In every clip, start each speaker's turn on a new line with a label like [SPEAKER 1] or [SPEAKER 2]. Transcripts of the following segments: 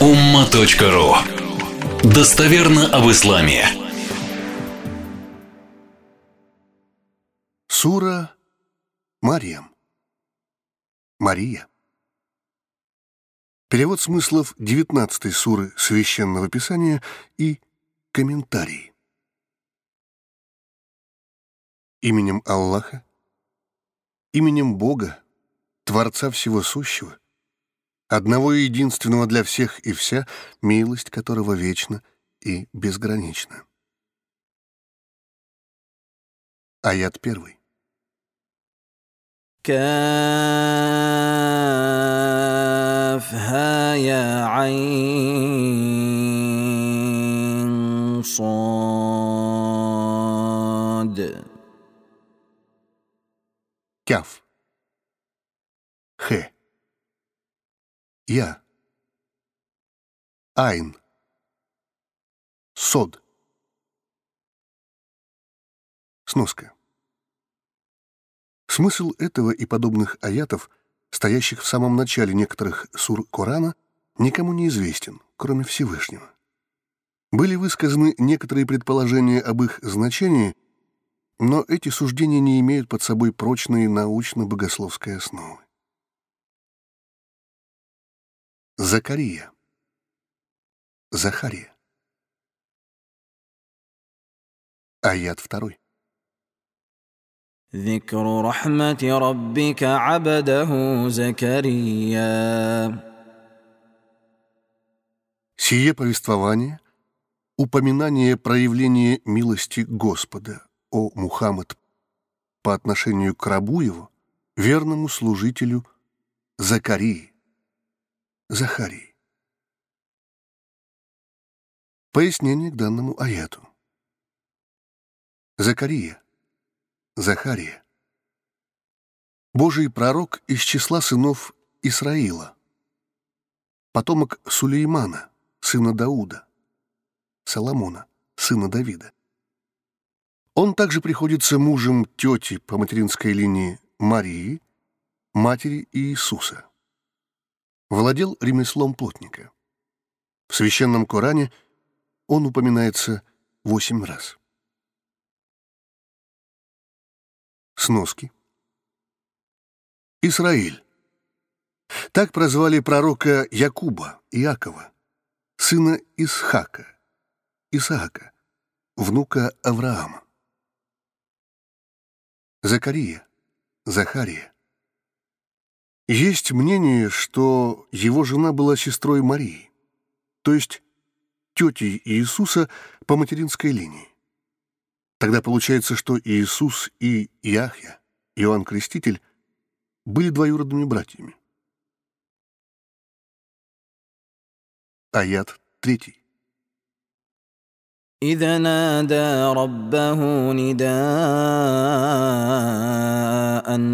[SPEAKER 1] umma.ru Достоверно об исламе.
[SPEAKER 2] Сура Мариям. Мария. Перевод смыслов 19 суры Священного Писания и комментарии. Именем Аллаха, именем Бога, Творца Всего Сущего, одного единственного для всех и вся, милость которого вечна и безгранична. Аят первый.
[SPEAKER 3] كافها يا عين صاد
[SPEAKER 2] Кяф. Х. я. Айн. Сод. Сноска. Смысл этого и подобных аятов, стоящих в самом начале некоторых сур Корана, никому не известен, кроме Всевышнего. Были высказаны некоторые предположения об их значении, но эти суждения не имеют под собой прочной научно-богословской основы. Закария. Захария. Аят второй.
[SPEAKER 3] ذكر رحمة ربك عبده زكريا
[SPEAKER 2] Сие повествование — упоминание проявления милости Господа, о Мухаммад, по отношению к рабу его, верному служителю Закарии, Захарии. Пояснение к данному аяту. Закария, Захария. Божий пророк из числа сынов Исраила, потомок Сулеймана, сына Дауда, Соломона, сына Давида. Он также приходится мужем тети по материнской линии Марии, матери Иисуса. Владел ремеслом плотника. В священном Коране он упоминается восемь раз. Сноски. Исраиль. Так прозвали пророка Якуба, Иакова, сына Исхака, Исаака, внука Авраама. Закария, Захария. Есть мнение, что его жена была сестрой Марии, то есть тетей Иисуса по материнской линии. Тогда получается, что Иисус и Иахья, Иоанн Креститель, были двоюродными братьями. Аят третий.
[SPEAKER 3] إذا نادى ربه نداء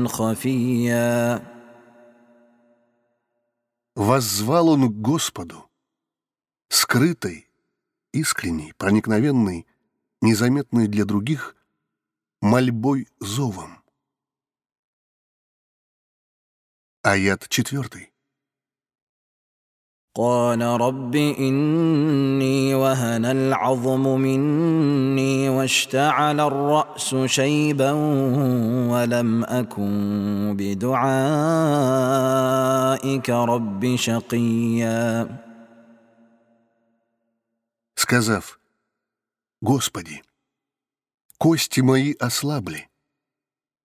[SPEAKER 3] خفيا
[SPEAKER 2] Воззвал он к Господу, скрытой, искренней, проникновенной, незаметной для других, мольбой зовом. Аят четвертый.
[SPEAKER 3] قال رب إني وهن العظم مني واشتعل الرأس شيبا ولم أكن بدعائك رب شقيا
[SPEAKER 2] сказав, «Господи, кости мои ослабли,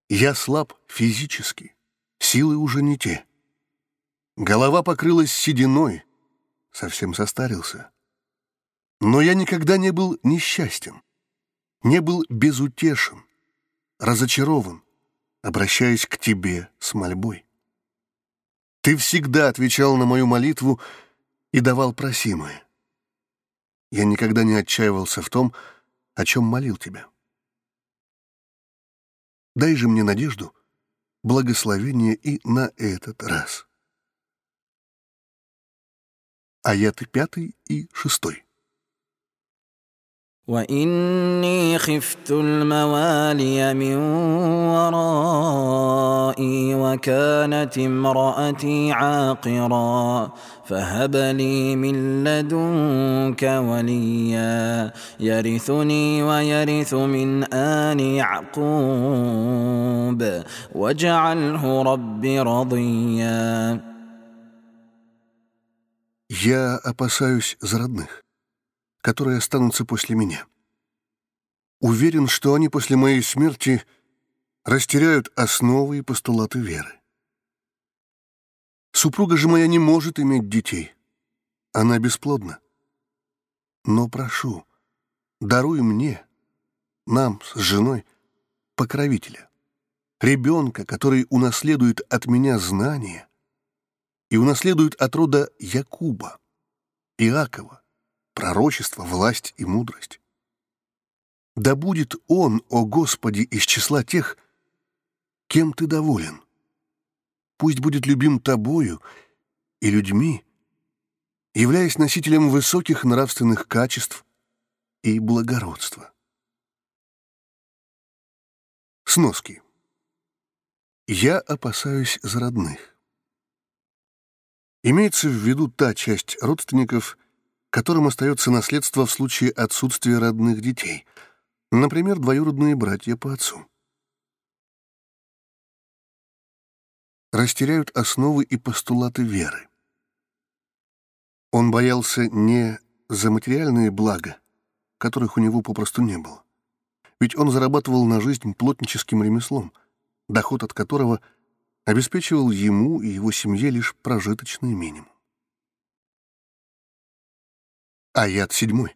[SPEAKER 2] я слаб физически, силы уже не те, голова покрылась сединой, совсем состарился. Но я никогда не был несчастен, не был безутешен, разочарован, обращаясь к Тебе с мольбой. Ты всегда отвечал на мою молитву и давал просимое. Я никогда не отчаивался в том, о чем молил Тебя. Дай же мне надежду, благословение и на этот раз. Аяты пятый и шестой.
[SPEAKER 3] واني خفت الموالي من ورائي وكانت امراتي عاقرا فهب لي من لدنك وليا يرثني ويرث من ال يعقوب واجعله رب رضيا
[SPEAKER 2] Я опасаюсь за родных. которые останутся после меня. Уверен, что они после моей смерти растеряют основы и постулаты веры. Супруга же моя не может иметь детей. Она бесплодна. Но прошу, даруй мне, нам с женой, покровителя, ребенка, который унаследует от меня знания и унаследует от рода Якуба, Иакова, пророчество, власть и мудрость. Да будет он, о Господи, из числа тех, кем ты доволен. Пусть будет любим тобою и людьми, являясь носителем высоких нравственных качеств и благородства. Сноски. Я опасаюсь за родных. Имеется в виду та часть родственников, которым остается наследство в случае отсутствия родных детей, например, двоюродные братья по отцу. Растеряют основы и постулаты веры. Он боялся не за материальные блага, которых у него попросту не было. Ведь он зарабатывал на жизнь плотническим ремеслом, доход от которого обеспечивал ему и его семье лишь прожиточный минимум. Аят седьмой.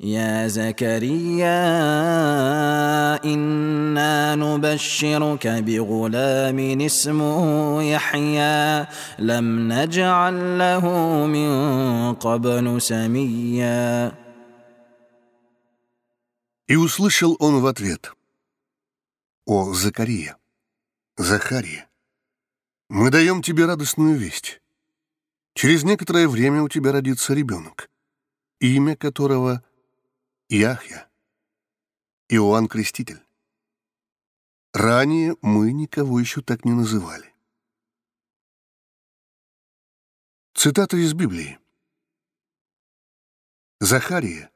[SPEAKER 3] يا زكريا إنا نبشرك بغلام اسمه يحيى لم نجعل له من قبل سميا
[SPEAKER 2] И услышал он в ответ. «О, Закария, Захария, мы даем тебе радостную весть. Через некоторое время у тебя родится ребенок, имя которого Яхья, Иоанн Креститель. Ранее мы никого еще так не называли. Цитата из Библии. Захария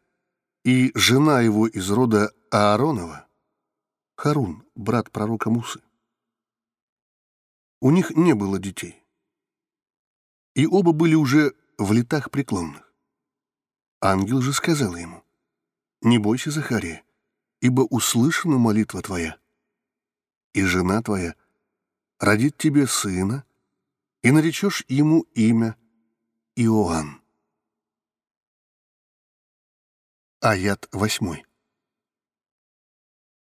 [SPEAKER 2] и жена его из рода Ааронова, Харун, брат пророка Мусы. У них не было детей и оба были уже в летах преклонных. Ангел же сказал ему, «Не бойся, Захария, ибо услышана молитва твоя, и жена твоя родит тебе сына, и наречешь ему имя Иоанн». Аят восьмой.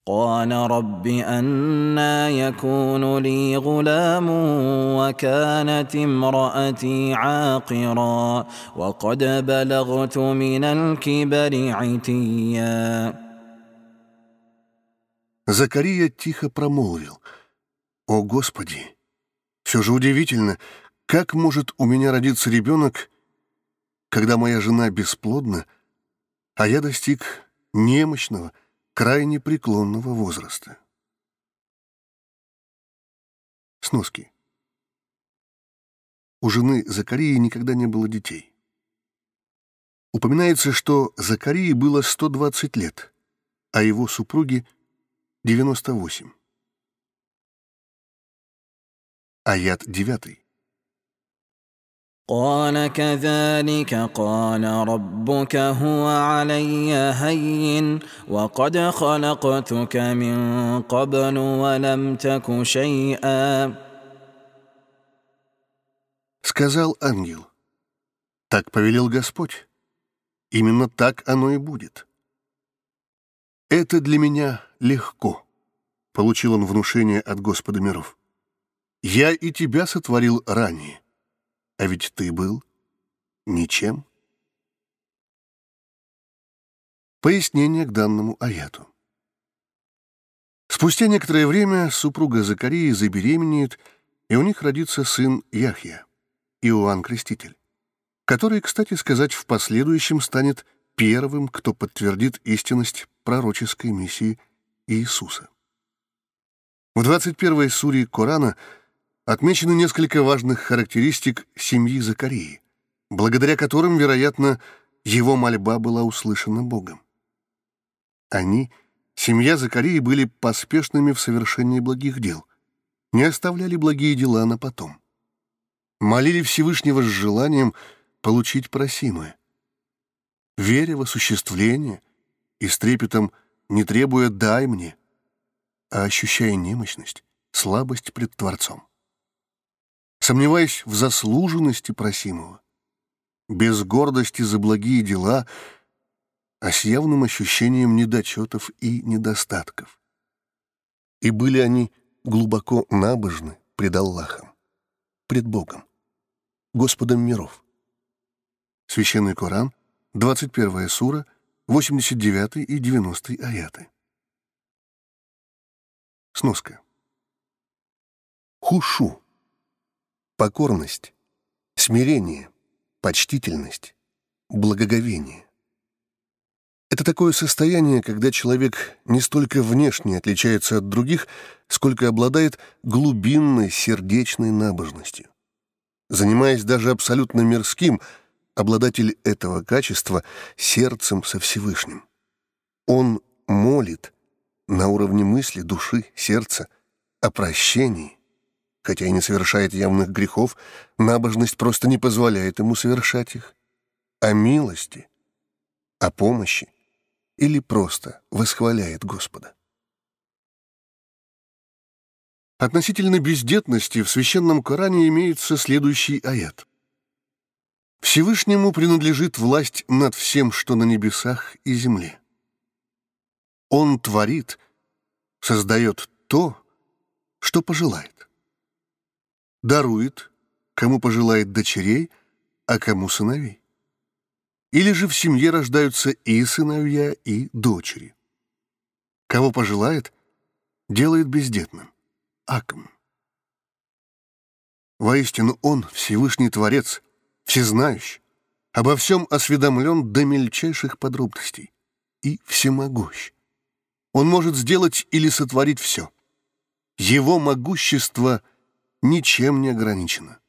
[SPEAKER 3] قال رب أنا يكون لي غلام وكانت امرأتي عاقرا وقد بلغت من الكبر عتيا
[SPEAKER 2] Закария тихо промолвил. «О, Господи! Все же удивительно, как может у меня родиться ребенок, когда моя жена бесплодна, а я достиг немощного, крайне преклонного возраста. Сноски. У жены Закарии никогда не было детей. Упоминается, что Закарии было 120 лет, а его супруге — 98. Аят 9.
[SPEAKER 3] قال كذلك قال ربك هو علي هين وقد خلقتك من قبل ولم تك شيئا
[SPEAKER 2] Сказал ангел, так повелел Господь. Именно так оно и будет. Это для меня легко, получил он внушение от Господа миров. Я и тебя сотворил ранее а ведь ты был ничем. Пояснение к данному аяту. Спустя некоторое время супруга Закарии забеременеет, и у них родится сын Яхья, Иоанн Креститель, который, кстати сказать, в последующем станет первым, кто подтвердит истинность пророческой миссии Иисуса. В 21-й суре Корана отмечены несколько важных характеристик семьи Закарии, благодаря которым, вероятно, его мольба была услышана Богом. Они, семья Закарии, были поспешными в совершении благих дел, не оставляли благие дела на потом. Молили Всевышнего с желанием получить просимое. Веря в осуществление и с трепетом не требуя «дай мне», а ощущая немощность, слабость пред Творцом. Сомневаясь в заслуженности просимого, без гордости за благие дела, а с явным ощущением недочетов и недостатков. И были они глубоко набожны пред Аллахом, пред Богом, Господом миров. Священный Коран, 21 сура, 89 и 90 аяты. Сноска. Хушу. Покорность. Смирение. Почтительность. Благоговение. Это такое состояние, когда человек не столько внешне отличается от других, сколько обладает глубинной сердечной набожностью. Занимаясь даже абсолютно мирским, обладатель этого качества сердцем со Всевышним. Он молит, на уровне мысли, души, сердца, о прощении. Хотя и не совершает явных грехов, набожность просто не позволяет ему совершать их. О милости, о помощи или просто восхваляет Господа. Относительно бездетности в Священном Коране имеется следующий аят. «Всевышнему принадлежит власть над всем, что на небесах и земле. Он творит, создает то, что пожелает. Дарует, кому пожелает дочерей, а кому сыновей. Или же в семье рождаются и сыновья, и дочери. Кого пожелает, делает бездетным. Акм. Воистину Он, Всевышний Творец, всезнающий, обо всем осведомлен до мельчайших подробностей и всемогущ. Он может сделать или сотворить все. Его могущество ничем не ограничено.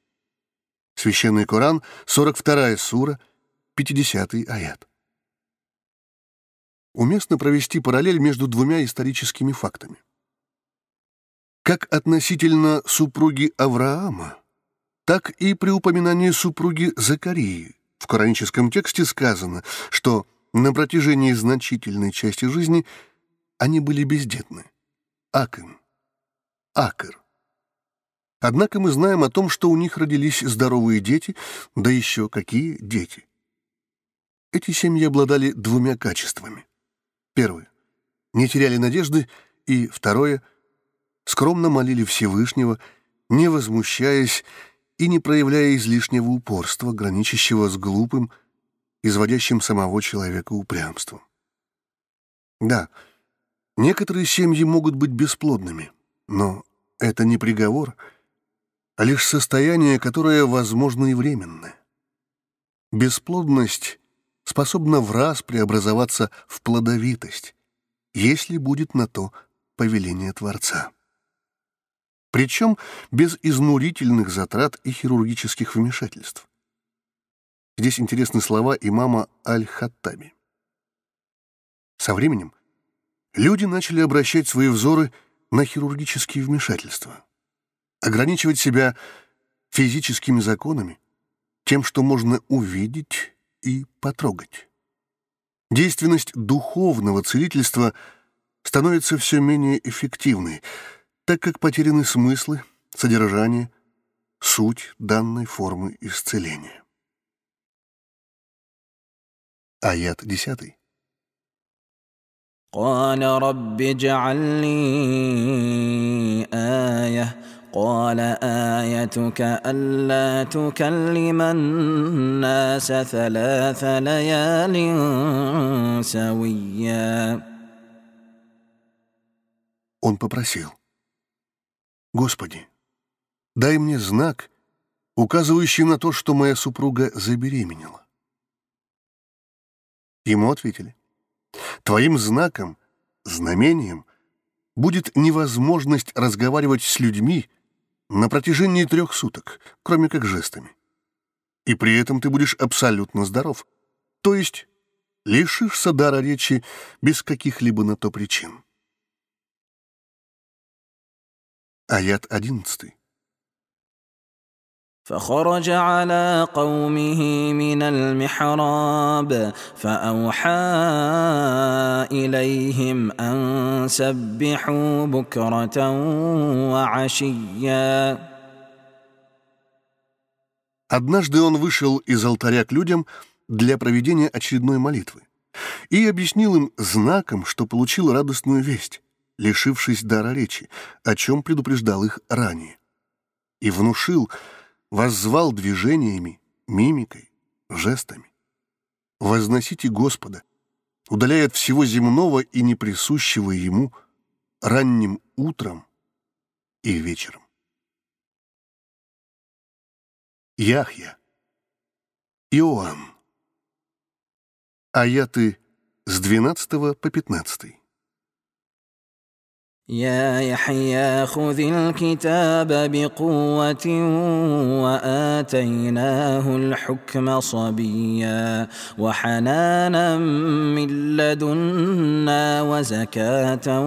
[SPEAKER 2] Священный Коран, 42 сура, 50 аят. Уместно провести параллель между двумя историческими фактами. Как относительно супруги Авраама, так и при упоминании супруги Закарии в кораническом тексте сказано, что на протяжении значительной части жизни – они были бездетны. Аким. Акр. Однако мы знаем о том, что у них родились здоровые дети, да еще какие дети. Эти семьи обладали двумя качествами. Первое. Не теряли надежды, и второе. Скромно молили Всевышнего, не возмущаясь и не проявляя излишнего упорства, граничащего с глупым, изводящим самого человека упрямством. Да, Некоторые семьи могут быть бесплодными, но это не приговор, а лишь состояние, которое, возможно, и временное. Бесплодность способна в раз преобразоваться в плодовитость, если будет на то повеление Творца. Причем без изнурительных затрат и хирургических вмешательств. Здесь интересны слова имама Аль-Хаттаби. Со временем люди начали обращать свои взоры на хирургические вмешательства, ограничивать себя физическими законами, тем, что можно увидеть и потрогать. Действенность духовного целительства становится все менее эффективной, так как потеряны смыслы, содержание, суть данной формы исцеления. Аят десятый.
[SPEAKER 3] قال رب اجعل لي آية قال آيتك ألا تكلم الناس ثلاث ليال سويا
[SPEAKER 2] Он попросил, «Господи, дай мне знак, указывающий на то, что моя супруга забеременела». Ему ответили, «Твоим знаком, знамением будет невозможность разговаривать с людьми на протяжении трех суток, кроме как жестами. И при этом ты будешь абсолютно здоров, то есть лишишься дара речи без каких-либо на то причин. Аят одиннадцатый.
[SPEAKER 3] فخرج على قومه من المحراب فأوحى إليهم أن سبحوا بكرة وعشيا
[SPEAKER 2] Однажды он вышел из алтаря к людям для проведения очередной молитвы и объяснил им знаком, что получил радостную весть, лишившись дара речи, о чем предупреждал их ранее, и внушил, воззвал движениями, мимикой, жестами. Возносите Господа, удаляя от всего земного и неприсущего Ему ранним утром и вечером. Яхья, Иоанн. Аяты с 12 по 15.
[SPEAKER 3] يا يحيى خذ الكتاب بقوة وآتيناه الحكم صبيا وحنانا من لدنا وزكاة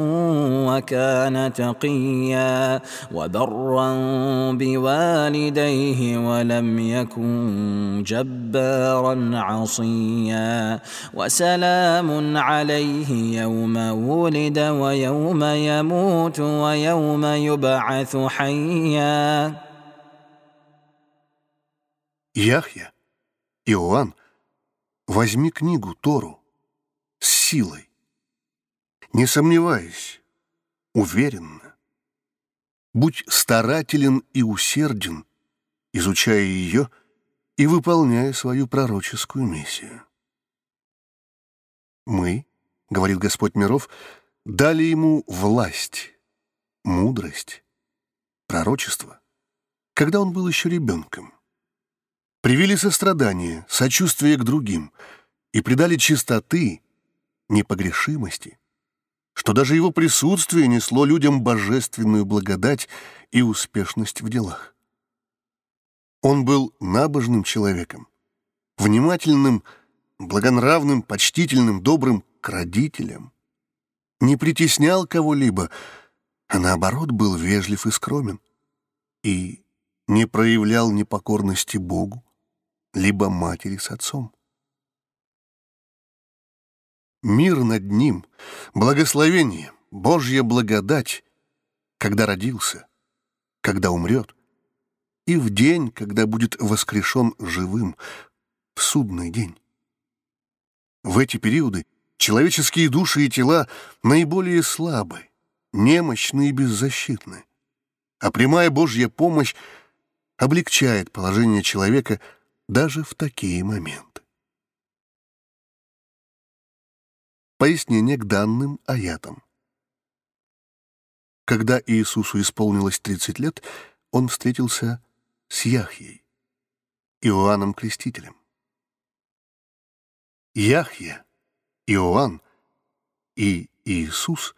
[SPEAKER 3] وكان تقيا وبرا بوالديه ولم يكن جبارا عصيا وسلام عليه يوم ولد ويوم يموت يموت ويوم يبعث حيا
[SPEAKER 2] Яхья, Иоанн, возьми книгу Тору с силой, не сомневаясь, уверенно. Будь старателен и усерден, изучая ее и выполняя свою пророческую миссию. Мы, говорит Господь миров, дали ему власть, мудрость, пророчество, когда он был еще ребенком. Привели сострадание, сочувствие к другим и придали чистоты, непогрешимости, что даже его присутствие несло людям божественную благодать и успешность в делах. Он был набожным человеком, внимательным, благонравным, почтительным, добрым к родителям, не притеснял кого-либо, а наоборот был вежлив и скромен, и не проявлял непокорности Богу, либо матери с отцом. Мир над ним, благословение, Божья благодать, когда родился, когда умрет, и в день, когда будет воскрешен живым, в судный день. В эти периоды Человеческие души и тела наиболее слабы, немощны и беззащитны. А прямая Божья помощь облегчает положение человека даже в такие моменты. Пояснение к данным аятам. Когда Иисусу исполнилось 30 лет, он встретился с Яхьей, Иоанном Крестителем. Яхья Иоанн и Иисус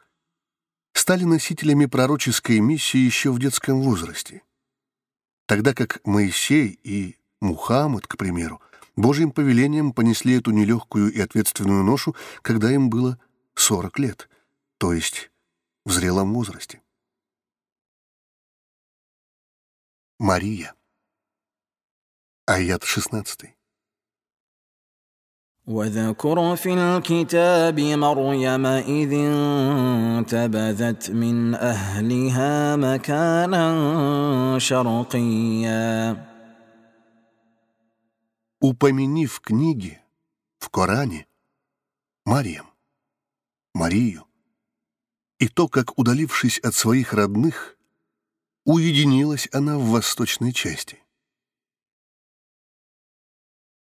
[SPEAKER 2] стали носителями пророческой миссии еще в детском возрасте, тогда как Моисей и Мухаммад, к примеру, Божьим повелением понесли эту нелегкую и ответственную ношу, когда им было 40 лет, то есть в зрелом возрасте. Мария. Аят 16.
[SPEAKER 3] واذكر في الكتاب مريم اذ انتبذت من اهلها مكانا شرقيا
[SPEAKER 2] Упомяни в книге, в Коране, Мариям, Марию, и то, как, удалившись от своих родных, уединилась она в восточной части.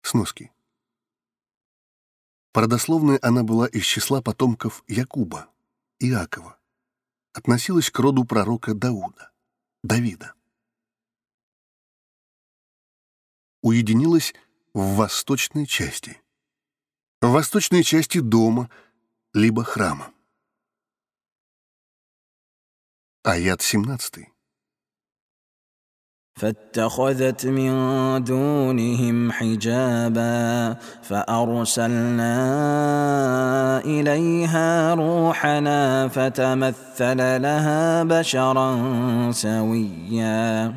[SPEAKER 2] Сноски. По она была из числа потомков Якуба, Иакова, относилась к роду пророка Дауда, Давида. Уединилась в восточной части. в восточной части дома, либо храма. Аят 17.
[SPEAKER 3] فاتخذت من دونهم حجابا فارسلنا اليها روحنا فتمثل لها بشرا سويا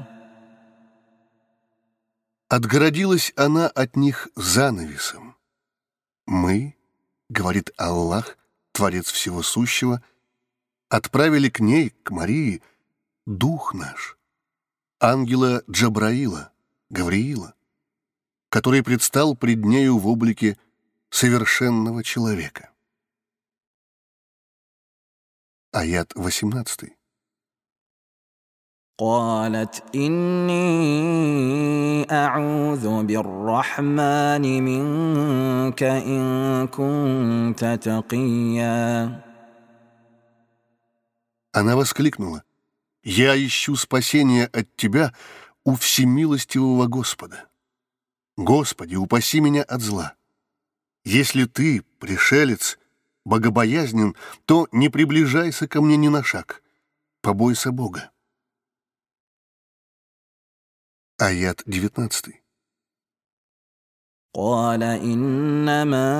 [SPEAKER 2] Отгородилась она от них занавесом. Мы, говорит Аллах, Творец Всего Сущего, отправили к ней, к Марии, Дух наш, ангела Джабраила, Гавриила, который предстал пред нею в облике совершенного человека. Аят 18.
[SPEAKER 3] قالت إني أعوذ بالرحمن منك إن كنت تقيا
[SPEAKER 2] Она воскликнула, «Я ищу спасения от Тебя у всемилостивого Господа. Господи, упаси меня от зла. Если Ты, пришелец, богобоязнен, то не приближайся ко мне ни на шаг, побойся Бога». Аят 19.
[SPEAKER 3] قال إنما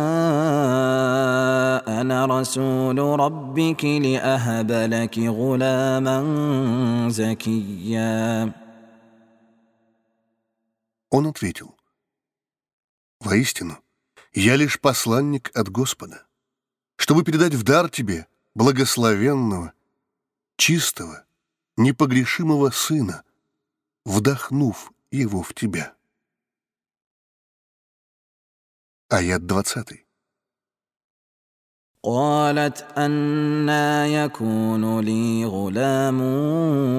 [SPEAKER 3] أنا رسول ربك لأهب لك غلاما زكيا
[SPEAKER 2] Он ответил, «Воистину, я лишь посланник от Господа, чтобы передать в дар тебе благословенного, чистого, непогрешимого сына, вдохнув его в тебя». Аят 20.
[SPEAKER 3] قالت أنا يكون لي غلام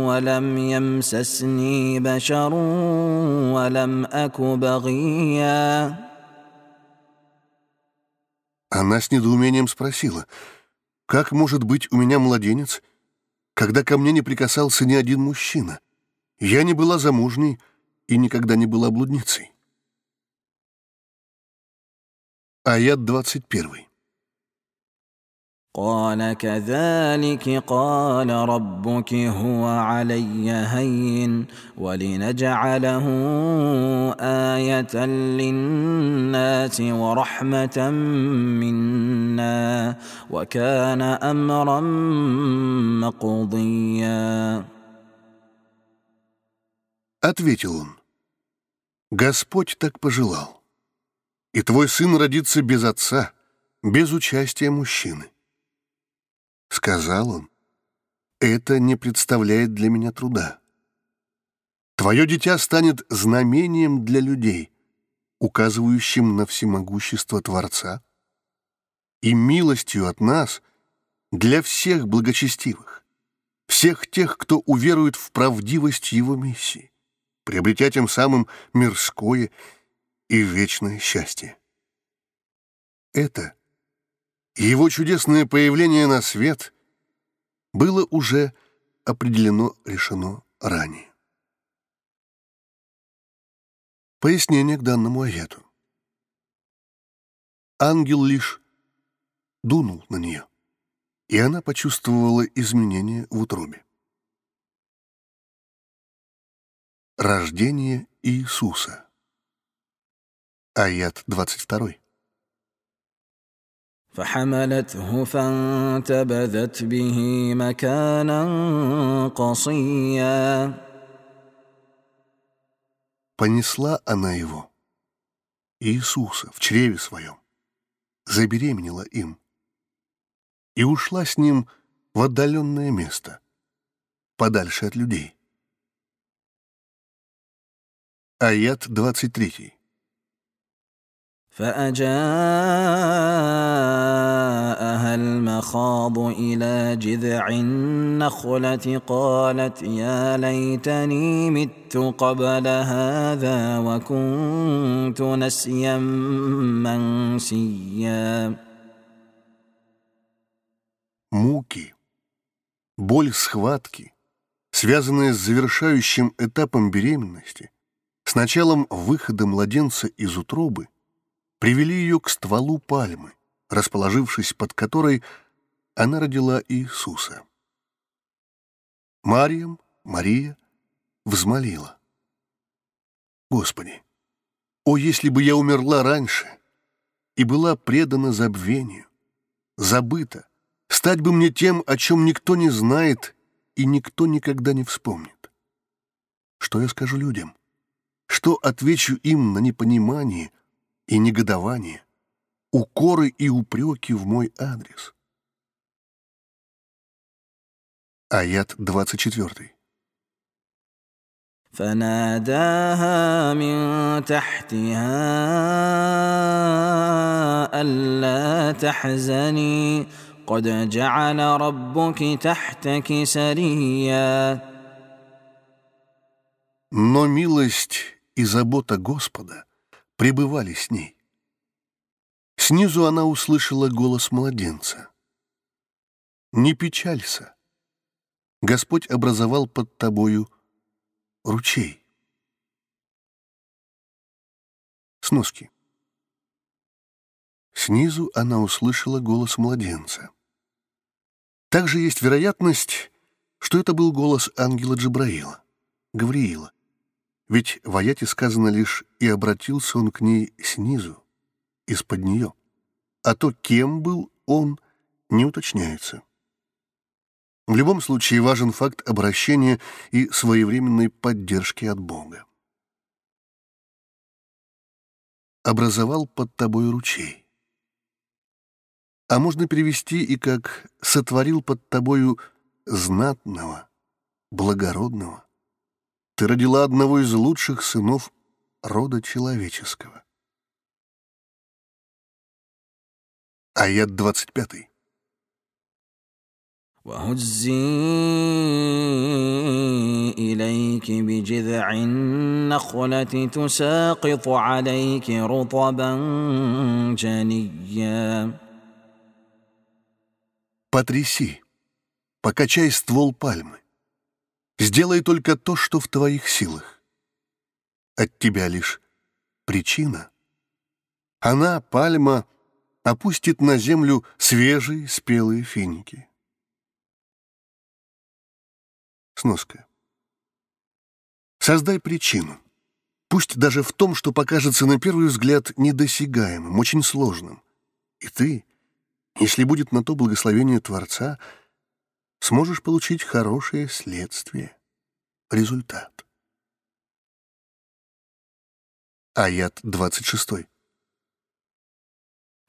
[SPEAKER 3] ولم يمسسني بشر ولم أك بغيا
[SPEAKER 2] Она с недоумением спросила, «Как может быть у меня младенец, когда ко мне не прикасался ни один мужчина? Я не была замужней и никогда не была блудницей». Аят 21.
[SPEAKER 3] قال كذلك قال ربك هو علي هين ولنجعله آية للناس ورحمة منا وكان أمرا مقضيا
[SPEAKER 2] Ответил он, «Господь так пожелал, и твой сын родится без отца, без участия мужчины». Сказал он, «Это не представляет для меня труда. Твое дитя станет знамением для людей, указывающим на всемогущество Творца, и милостью от нас для всех благочестивых, всех тех, кто уверует в правдивость его миссии, приобретя тем самым мирское и вечное счастье. Это — его чудесное появление на свет было уже определено решено ранее. Пояснение к данному аяту. Ангел лишь дунул на нее, и она почувствовала изменения в утробе. Рождение Иисуса Аят 22.
[SPEAKER 3] فحملته فانتبذت به مكانا قصيا
[SPEAKER 2] Понесла она его, Иисуса, в чреве своем, забеременела им и ушла с ним в отдаленное место, подальше от людей. Аят 23.
[SPEAKER 3] فأجاءها المخاض إلى جذع النخلة قالت يا ليتني مت قبل هذا وكنت نسيا منسيا
[SPEAKER 2] Муки, боль схватки, связанная с завершающим этапом беременности, с началом выхода младенца из утробы — привели ее к стволу пальмы, расположившись под которой она родила Иисуса. Мариям, Мария, взмолила. «Господи, о, если бы я умерла раньше и была предана забвению, забыта, стать бы мне тем, о чем никто не знает и никто никогда не вспомнит. Что я скажу людям? Что отвечу им на непонимание и негодование, укоры и упреки в мой адрес?» Аят 24.
[SPEAKER 3] فناداها من تحتها ألا تحزني قد جعل ربك تحتك سريا
[SPEAKER 2] Но милость и забота Господа пребывали с ней. Снизу она услышала голос младенца. «Не печалься, Господь образовал под тобою ручей. Сноски. Снизу она услышала голос младенца. Также есть вероятность, что это был голос ангела Джабраила, Гавриила. Ведь в аяте сказано лишь «и обратился он к ней снизу, из-под нее». А то, кем был он, не уточняется. В любом случае важен факт обращения и своевременной поддержки от Бога. Образовал под тобой ручей. А можно перевести и как «сотворил под тобою знатного, благородного». Ты родила одного из лучших сынов рода человеческого. Аят 25.
[SPEAKER 3] وهزي إليك بجذع النخلة تساقط عليك رطبا جنيا
[SPEAKER 2] Потряси, покачай ствол пальмы. Сделай только то, что в твоих силах. От тебя лишь причина. Она, пальма, опустит на землю свежие спелые финики. Сноска. Создай причину. Пусть даже в том, что покажется на первый взгляд недосягаемым, очень сложным. И ты, если будет на то благословение Творца, сможешь получить хорошее следствие, результат. Аят 26.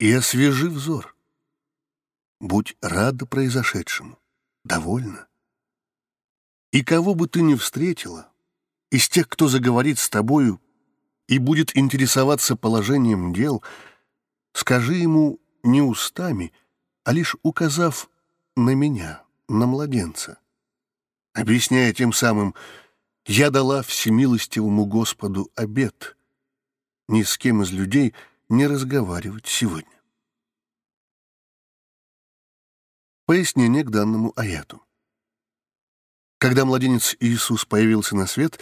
[SPEAKER 2] и освежи взор. Будь рада произошедшему, довольна. И кого бы ты ни встретила, из тех, кто заговорит с тобою и будет интересоваться положением дел, скажи ему не устами, а лишь указав на меня, на младенца, объясняя тем самым, я дала всемилостивому Господу обет, ни с кем из людей — не разговаривать сегодня. Пояснение к данному аяту. Когда младенец Иисус появился на свет,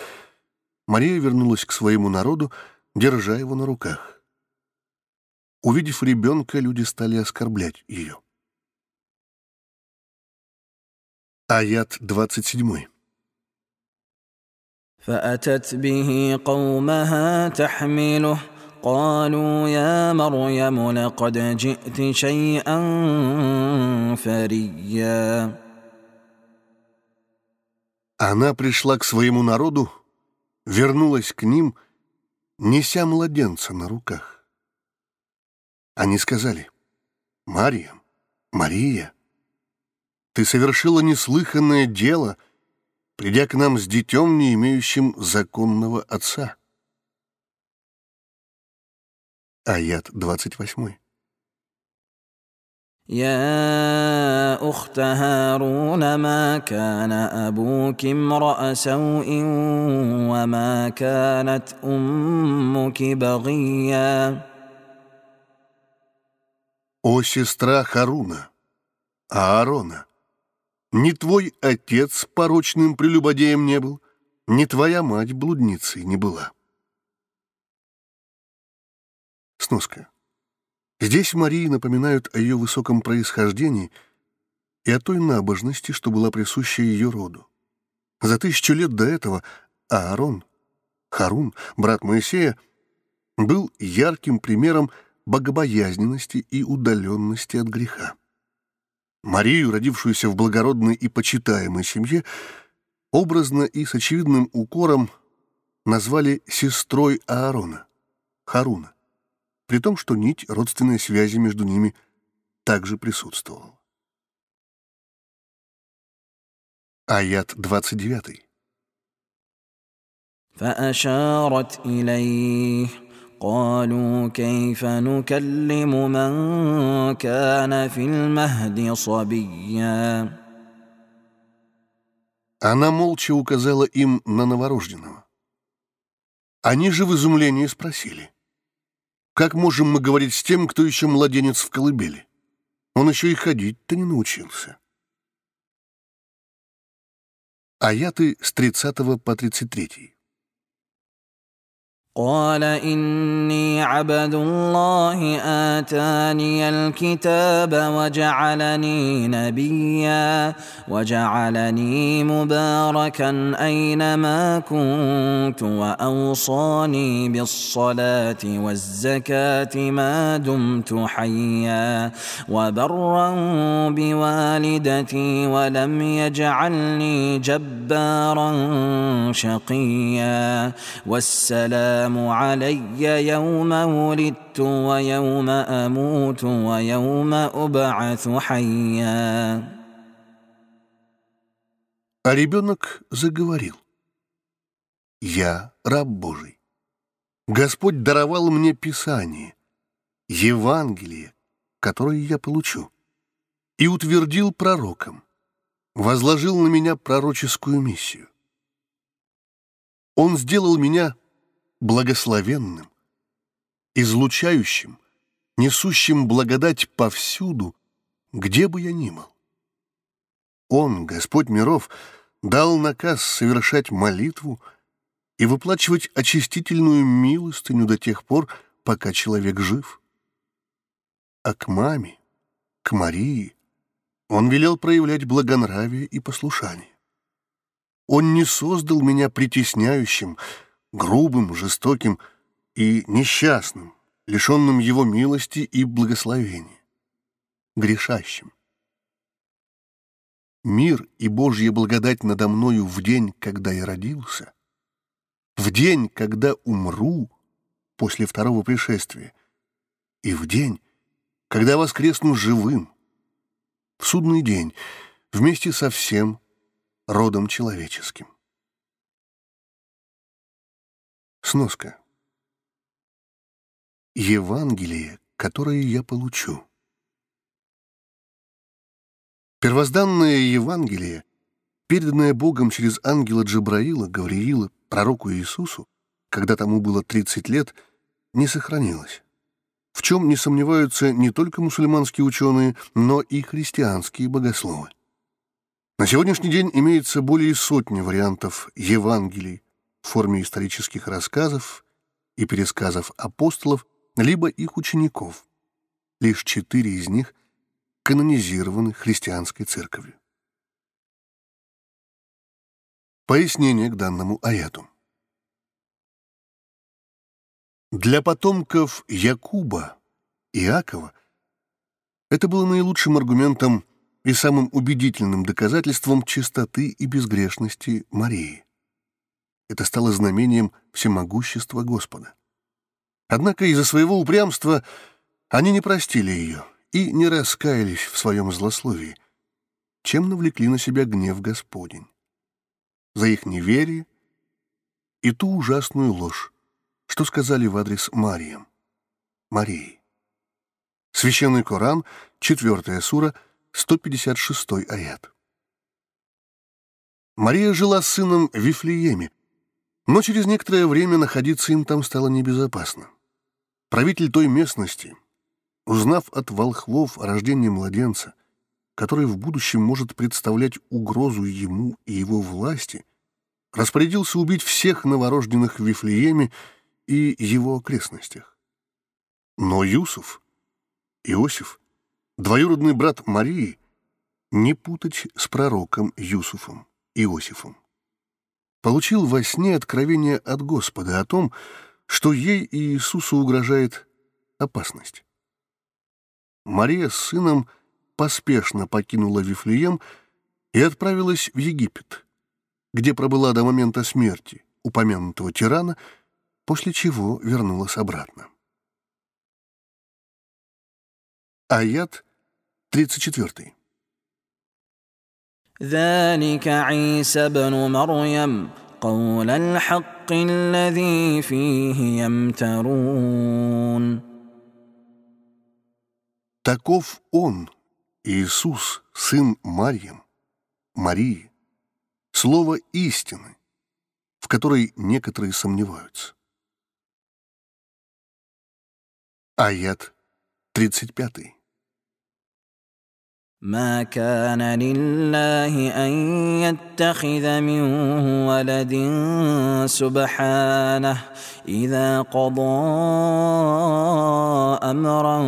[SPEAKER 2] Мария вернулась к своему народу, держа его на руках. Увидев ребенка, люди стали оскорблять ее. Аят 27.
[SPEAKER 3] فأتت به قومها تحمله قالوا يا مريم لقد جئت شيئا فريا
[SPEAKER 2] Она пришла к своему народу, вернулась к ним, неся младенца на руках. Они сказали, «Мария, Мария, ты совершила неслыханное дело, придя к нам с детем, не имеющим законного отца». Аят 28.
[SPEAKER 3] يا أخت هارون ما كان أبوك امرأ سوء وما كانت أمك بغيا
[SPEAKER 2] О сестра Харуна, Аарона, ни твой отец порочным прелюбодеем не был, ни твоя мать блудницей не была. Сноска. Здесь Марии напоминают о ее высоком происхождении и о той набожности, что была присуща ее роду. За тысячу лет до этого Аарон, Харун, брат Моисея, был ярким примером богобоязненности и удаленности от греха. Марию, родившуюся в благородной и почитаемой семье, образно и с очевидным укором назвали сестрой Аарона, Харуна при том, что нить родственной связи между ними также присутствовала. Аят 29.
[SPEAKER 3] فأشارت إليه قالوا كيف نكلم من كان في المهد صبيا
[SPEAKER 2] Она молча указала им на новорожденного. Они же в изумлении спросили — как можем мы говорить с тем, кто еще младенец в колыбели? Он еще и ходить-то не научился. Аяты с 30 по 33.
[SPEAKER 3] قال إني عبد الله آتاني الكتاب وجعلني نبيا وجعلني مباركا أينما كنت وأوصاني بالصلاة والزكاة ما دمت حيا وبرا بوالدتي ولم يجعلني جبارا شقيا والسلام السلام علي يوم ولدت ويوم اموت ويوم ابعث حيا
[SPEAKER 2] А ребенок заговорил. «Я раб Божий. Господь даровал мне Писание, Евангелие, которое я получу, и утвердил пророком, возложил на меня пророческую миссию. Он сделал меня благословенным, излучающим, несущим благодать повсюду, где бы я ни был. Он, Господь миров, дал наказ совершать молитву и выплачивать очистительную милостыню до тех пор, пока человек жив. А к маме, к Марии, он велел проявлять благонравие и послушание. Он не создал меня притесняющим, грубым, жестоким и несчастным, лишенным его милости и благословения, грешащим. Мир и Божья благодать надо мною в день, когда я родился, в день, когда умру после второго пришествия, и в день, когда воскресну живым, в судный день, вместе со всем родом человеческим. Сноска. Евангелие, которое я получу. Первозданное Евангелие, переданное Богом через ангела Джабраила, Гавриила, пророку Иисусу, когда тому было 30 лет, не сохранилось. В чем не сомневаются не только мусульманские ученые, но и христианские богословы. На сегодняшний день имеется более сотни вариантов Евангелий, в форме исторических рассказов и пересказов апостолов, либо их учеников. Лишь четыре из них канонизированы христианской церковью. Пояснение к данному аяту. Для потомков Якуба, Иакова, это было наилучшим аргументом и самым убедительным доказательством чистоты и безгрешности Марии. Это стало знамением всемогущества Господа. Однако из-за своего упрямства они не простили ее и не раскаялись в своем злословии, чем навлекли на себя гнев Господень. За их неверие и ту ужасную ложь, что сказали в адрес Мариям. Марии. Священный Коран, 4 сура, 156 аят. Мария жила с сыном в Вифлееме, но через некоторое время находиться им там стало небезопасно. Правитель той местности, узнав от волхвов о рождении младенца, который в будущем может представлять угрозу ему и его власти, распорядился убить всех новорожденных в Вифлееме и его окрестностях. Но Юсуф, Иосиф, двоюродный брат Марии, не путать с пророком Юсуфом, Иосифом, получил во сне откровение от Господа о том, что ей и Иисусу угрожает опасность. Мария с сыном поспешно покинула Вифлеем и отправилась в Египет, где пробыла до момента смерти упомянутого тирана, после чего вернулась обратно. Аят 34.
[SPEAKER 3] ذلك عيسى بن مريم قول الحق الذي فيه يمترون
[SPEAKER 2] Таков он, Иисус, сын Марьям, Марии, слово истины, в которой некоторые сомневаются. Аят 35.
[SPEAKER 3] ما كان لله ان يتخذ من ولد سبحانه اذا قضى امرا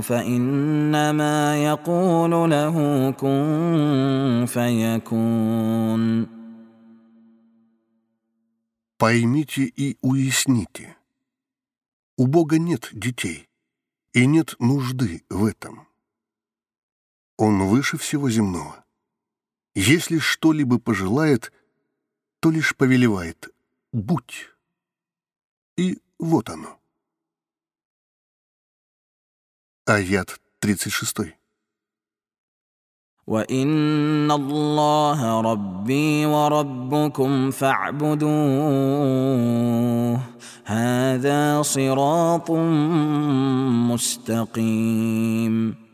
[SPEAKER 3] فانما يقول له كن فيكون
[SPEAKER 2] Поймите и уясните. У Бога нет детей, и нет нужды в этом. Он выше всего земного. Если что-либо пожелает, то лишь повелевает «будь». И вот оно. Аят 36.
[SPEAKER 3] وان الله ربي وربكم فاعبدوه هذا صراط مستقيم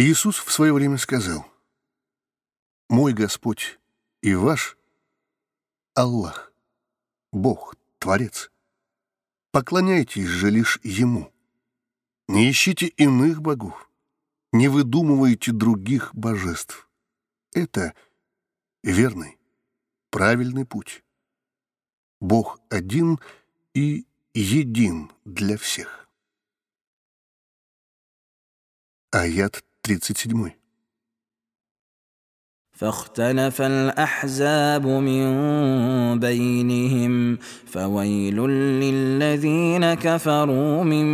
[SPEAKER 2] Иисус в свое время сказал, «Мой Господь и ваш Аллах, Бог, Творец, поклоняйтесь же лишь Ему. Не ищите иных богов, не выдумывайте других божеств. Это верный, правильный путь. Бог один и един для всех». Аят 37.
[SPEAKER 3] فاختلف الاحزاب من بينهم فويل للذين كفروا من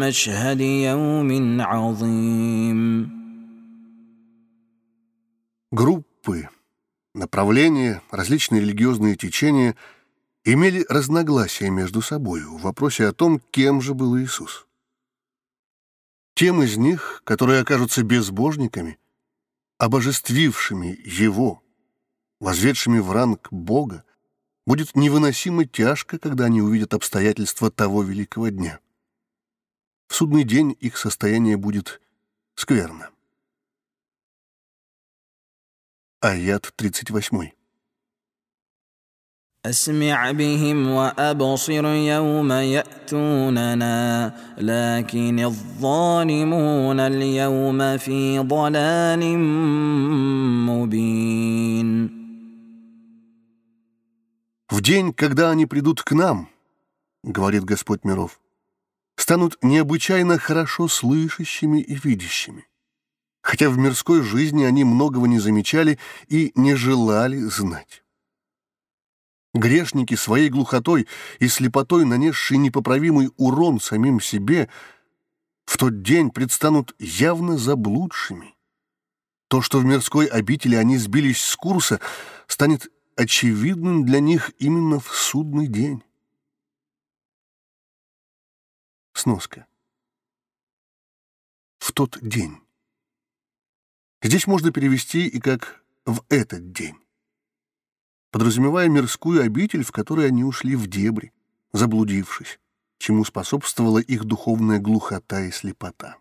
[SPEAKER 3] مشهد يوم عظيم
[SPEAKER 2] Группы, направления, различные религиозные течения имели разногласия между собой в вопросе о том, кем же был Иисус. тем из них, которые окажутся безбожниками, обожествившими Его, возведшими в ранг Бога, будет невыносимо тяжко, когда они увидят обстоятельства того великого дня. В судный день их состояние будет скверно. Аят 38.
[SPEAKER 3] اسمع بهم وابصر يوم ياتوننا لكن الظالمون اليوم في ضلال مبين
[SPEAKER 2] В день, когда они придут к нам, говорит Господь миров, станут необычайно хорошо слышащими и видящими, хотя в мирской жизни они многого не замечали и не желали знать. Грешники своей глухотой и слепотой, нанесшие непоправимый урон самим себе, в тот день предстанут явно заблудшими. То, что в мирской обители они сбились с курса, станет очевидным для них именно в судный день. Сноска. В тот день. Здесь можно перевести и как «в этот день» подразумевая мирскую обитель, в которой они ушли в дебри, заблудившись, чему способствовала их духовная глухота и слепота.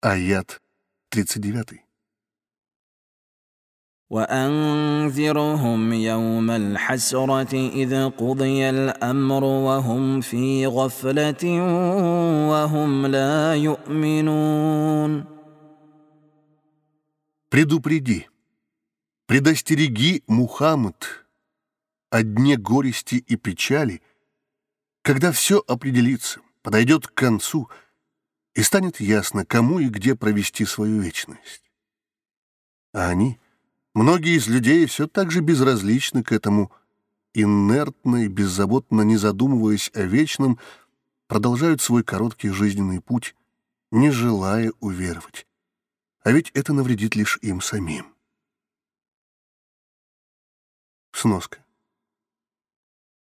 [SPEAKER 2] Аят 39.
[SPEAKER 3] وأنذرهم يوم الحسرة إذ قضي الأمر وهم في غفلة وهم لا يؤمنون
[SPEAKER 2] Предупреди, предостереги Мухаммад о дне горести и печали, когда все определится, подойдет к концу и станет ясно, кому и где провести свою вечность. А они — Многие из людей все так же безразличны к этому, инертно и беззаботно не задумываясь о вечном, продолжают свой короткий жизненный путь, не желая уверовать. А ведь это навредит лишь им самим. Сноска.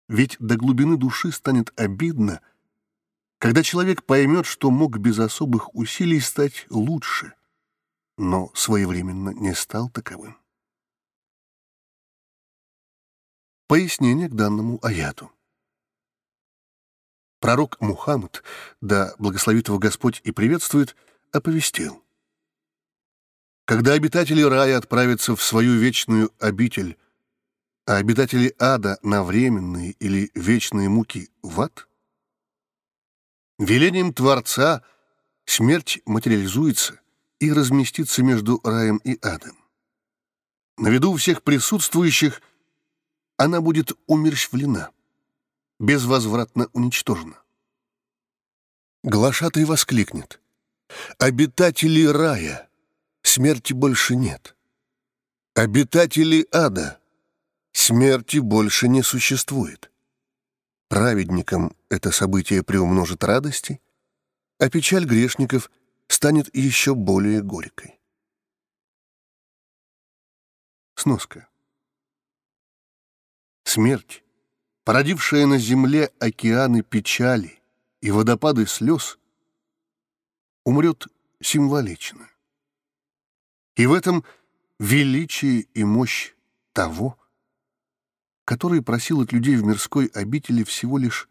[SPEAKER 2] Ведь до глубины души станет обидно, когда человек поймет, что мог без особых усилий стать лучше, но своевременно не стал таковым. Пояснение к данному аяту. Пророк Мухаммад, да благословит его Господь и приветствует, оповестил. Когда обитатели рая отправятся в свою вечную обитель, а обитатели ада на временные или вечные муки в ад, велением Творца смерть материализуется и разместится между раем и адом. На виду всех присутствующих – она будет умерщвлена, безвозвратно уничтожена. Глашатый воскликнет. «Обитатели рая! Смерти больше нет! Обитатели ада! Смерти больше не существует!» Праведникам это событие приумножит радости, а печаль грешников станет еще более горькой. Сноска. Смерть, породившая на земле океаны печали и водопады слез, умрет символично. И в этом величие и мощь того, который просил от людей в мирской обители всего лишь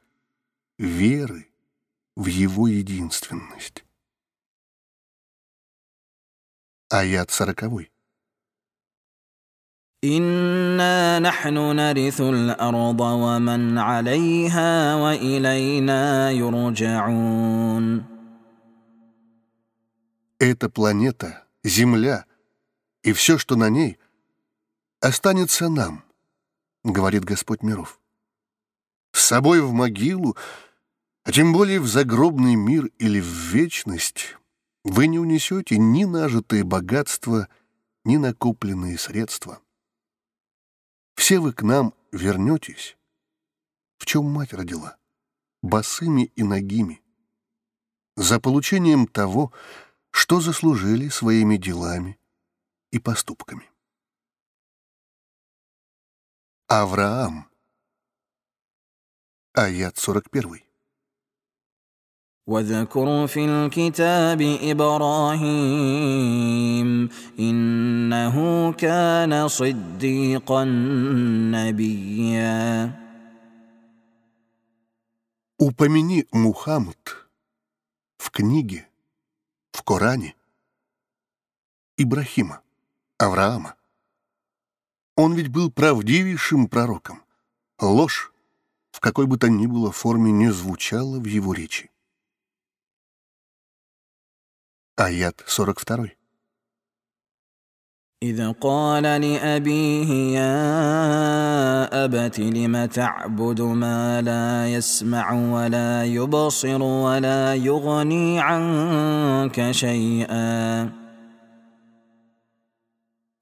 [SPEAKER 2] веры в его единственность. Аят сороковой.
[SPEAKER 3] «Инна нахну нарисул арда ва ман алейха ва.
[SPEAKER 2] Эта планета, Земля и все, что на ней, останется нам – говорит Господь миров. С собой в могилу, а тем более в загробный мир или в вечность, вы не унесете ни нажитые богатства, ни накопленные средства. Все вы к нам вернетесь. В чем мать родила? Босыми и ногими. За получением того, что заслужили своими делами и поступками. Авраам. Аят 41.
[SPEAKER 3] واذكر في الكتاب ابراهيم انه كان صديقا نبيا
[SPEAKER 2] Упомяни Мухаммад в книге, в Коране, Ибрахима, Авраама. Он ведь был правдивейшим пророком. Ложь, в какой бы то ни было форме, не звучала в его речи. Аят 42.
[SPEAKER 3] إذ قال لأبيه يا أبت لم تعبد ما لا يسمع ولا يبصر ولا يغني عنك شيئا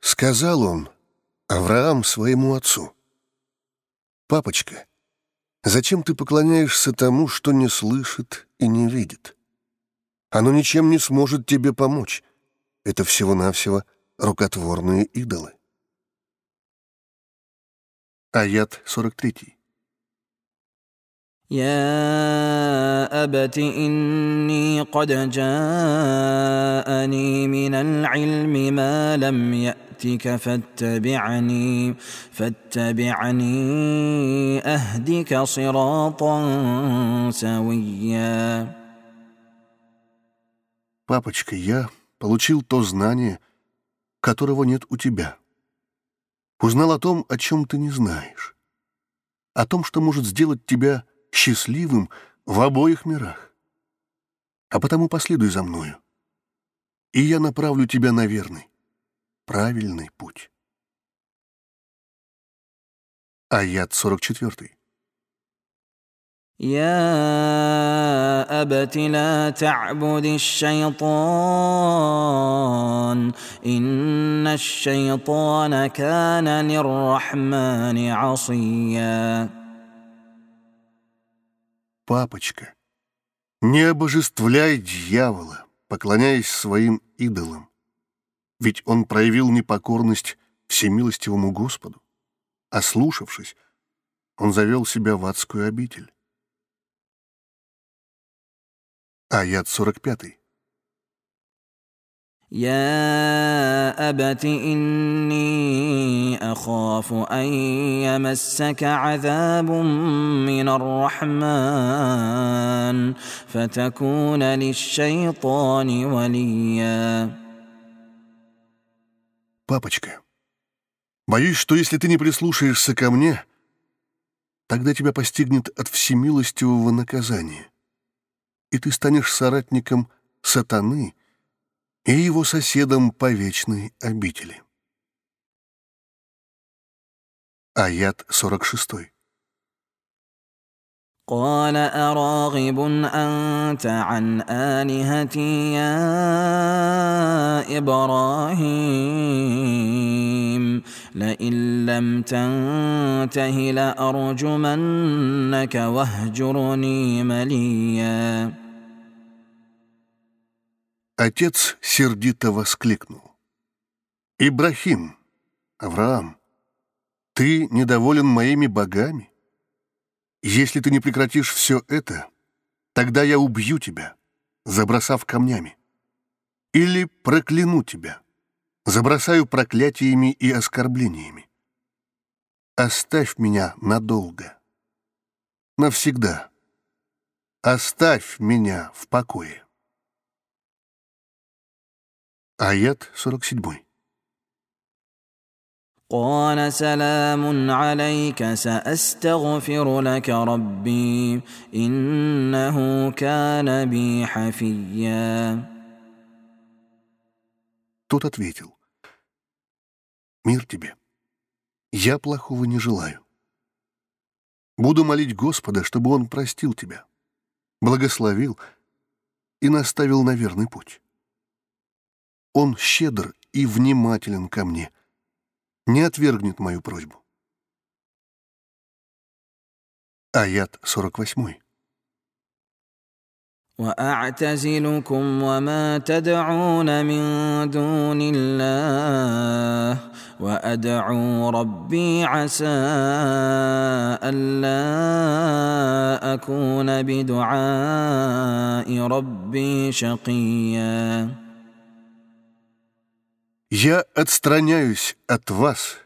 [SPEAKER 2] Сказал он, Авраам, своему отцу, «Папочка, зачем ты поклоняешься тому, что не слышит и не видит?» Оно ничем не сможет тебе помочь. Это всего-навсего рукотворные идолы. Аят 43.
[SPEAKER 3] يا أبت إني قد جاءني من العلم ما لم يأتك يأتك فاتبعني فاتبعني أهدك صراطا سويا
[SPEAKER 2] Папочка, я получил то знание, которого нет у тебя. Узнал о том, о чем ты не знаешь. О том, что может сделать тебя счастливым в обоих мирах. А потому последуй за мною, и я направлю тебя на верный, правильный путь. Аят 44.
[SPEAKER 3] يا أبت لا تعبد الشيطان إن الشيطان كان للرحمن عصيا
[SPEAKER 2] Папочка, не обожествляй дьявола, поклоняясь своим идолам, ведь он проявил непокорность всемилостивому Господу. Ослушавшись, он завел себя в адскую обитель. Аят 45.
[SPEAKER 3] يا أبت إني أخاف أن يمسك عذاب من الرحمن فتكون للشيطان وليا
[SPEAKER 2] Папочка, боюсь, что если ты не прислушаешься ко мне, тогда тебя постигнет от всемилостивого наказания, и ты станешь соратником сатаны и его соседом по вечной обители. Аят 46.
[SPEAKER 3] قال أراغب أنت عن آلهتي يا إبراهيم لئن لم تنته لأرجمنك واهجرني مليا
[SPEAKER 2] Отец сердито воскликнул. «Ибрахим, Авраам, ты недоволен моими богами? Если ты не прекратишь все это, тогда я убью тебя, забросав камнями. Или прокляну тебя, забросаю проклятиями и оскорблениями. Оставь меня надолго, навсегда. Оставь меня в покое. Аят 47.
[SPEAKER 3] قال سلام عليك سأستغفر لك ربي إنه كان بي حفيا
[SPEAKER 2] Тот ответил, «Мир тебе, я плохого не желаю. Буду молить Господа, чтобы Он простил тебя, благословил и наставил на верный путь. Он щедр и внимателен ко мне, не отвергнет мою просьбу». Аят 48.
[SPEAKER 3] واعتزلكم وما تدعون من دون الله وادعو ربي عسى الا اكون بدعاء ربي شقيا
[SPEAKER 2] «Я отстраняюсь от вас,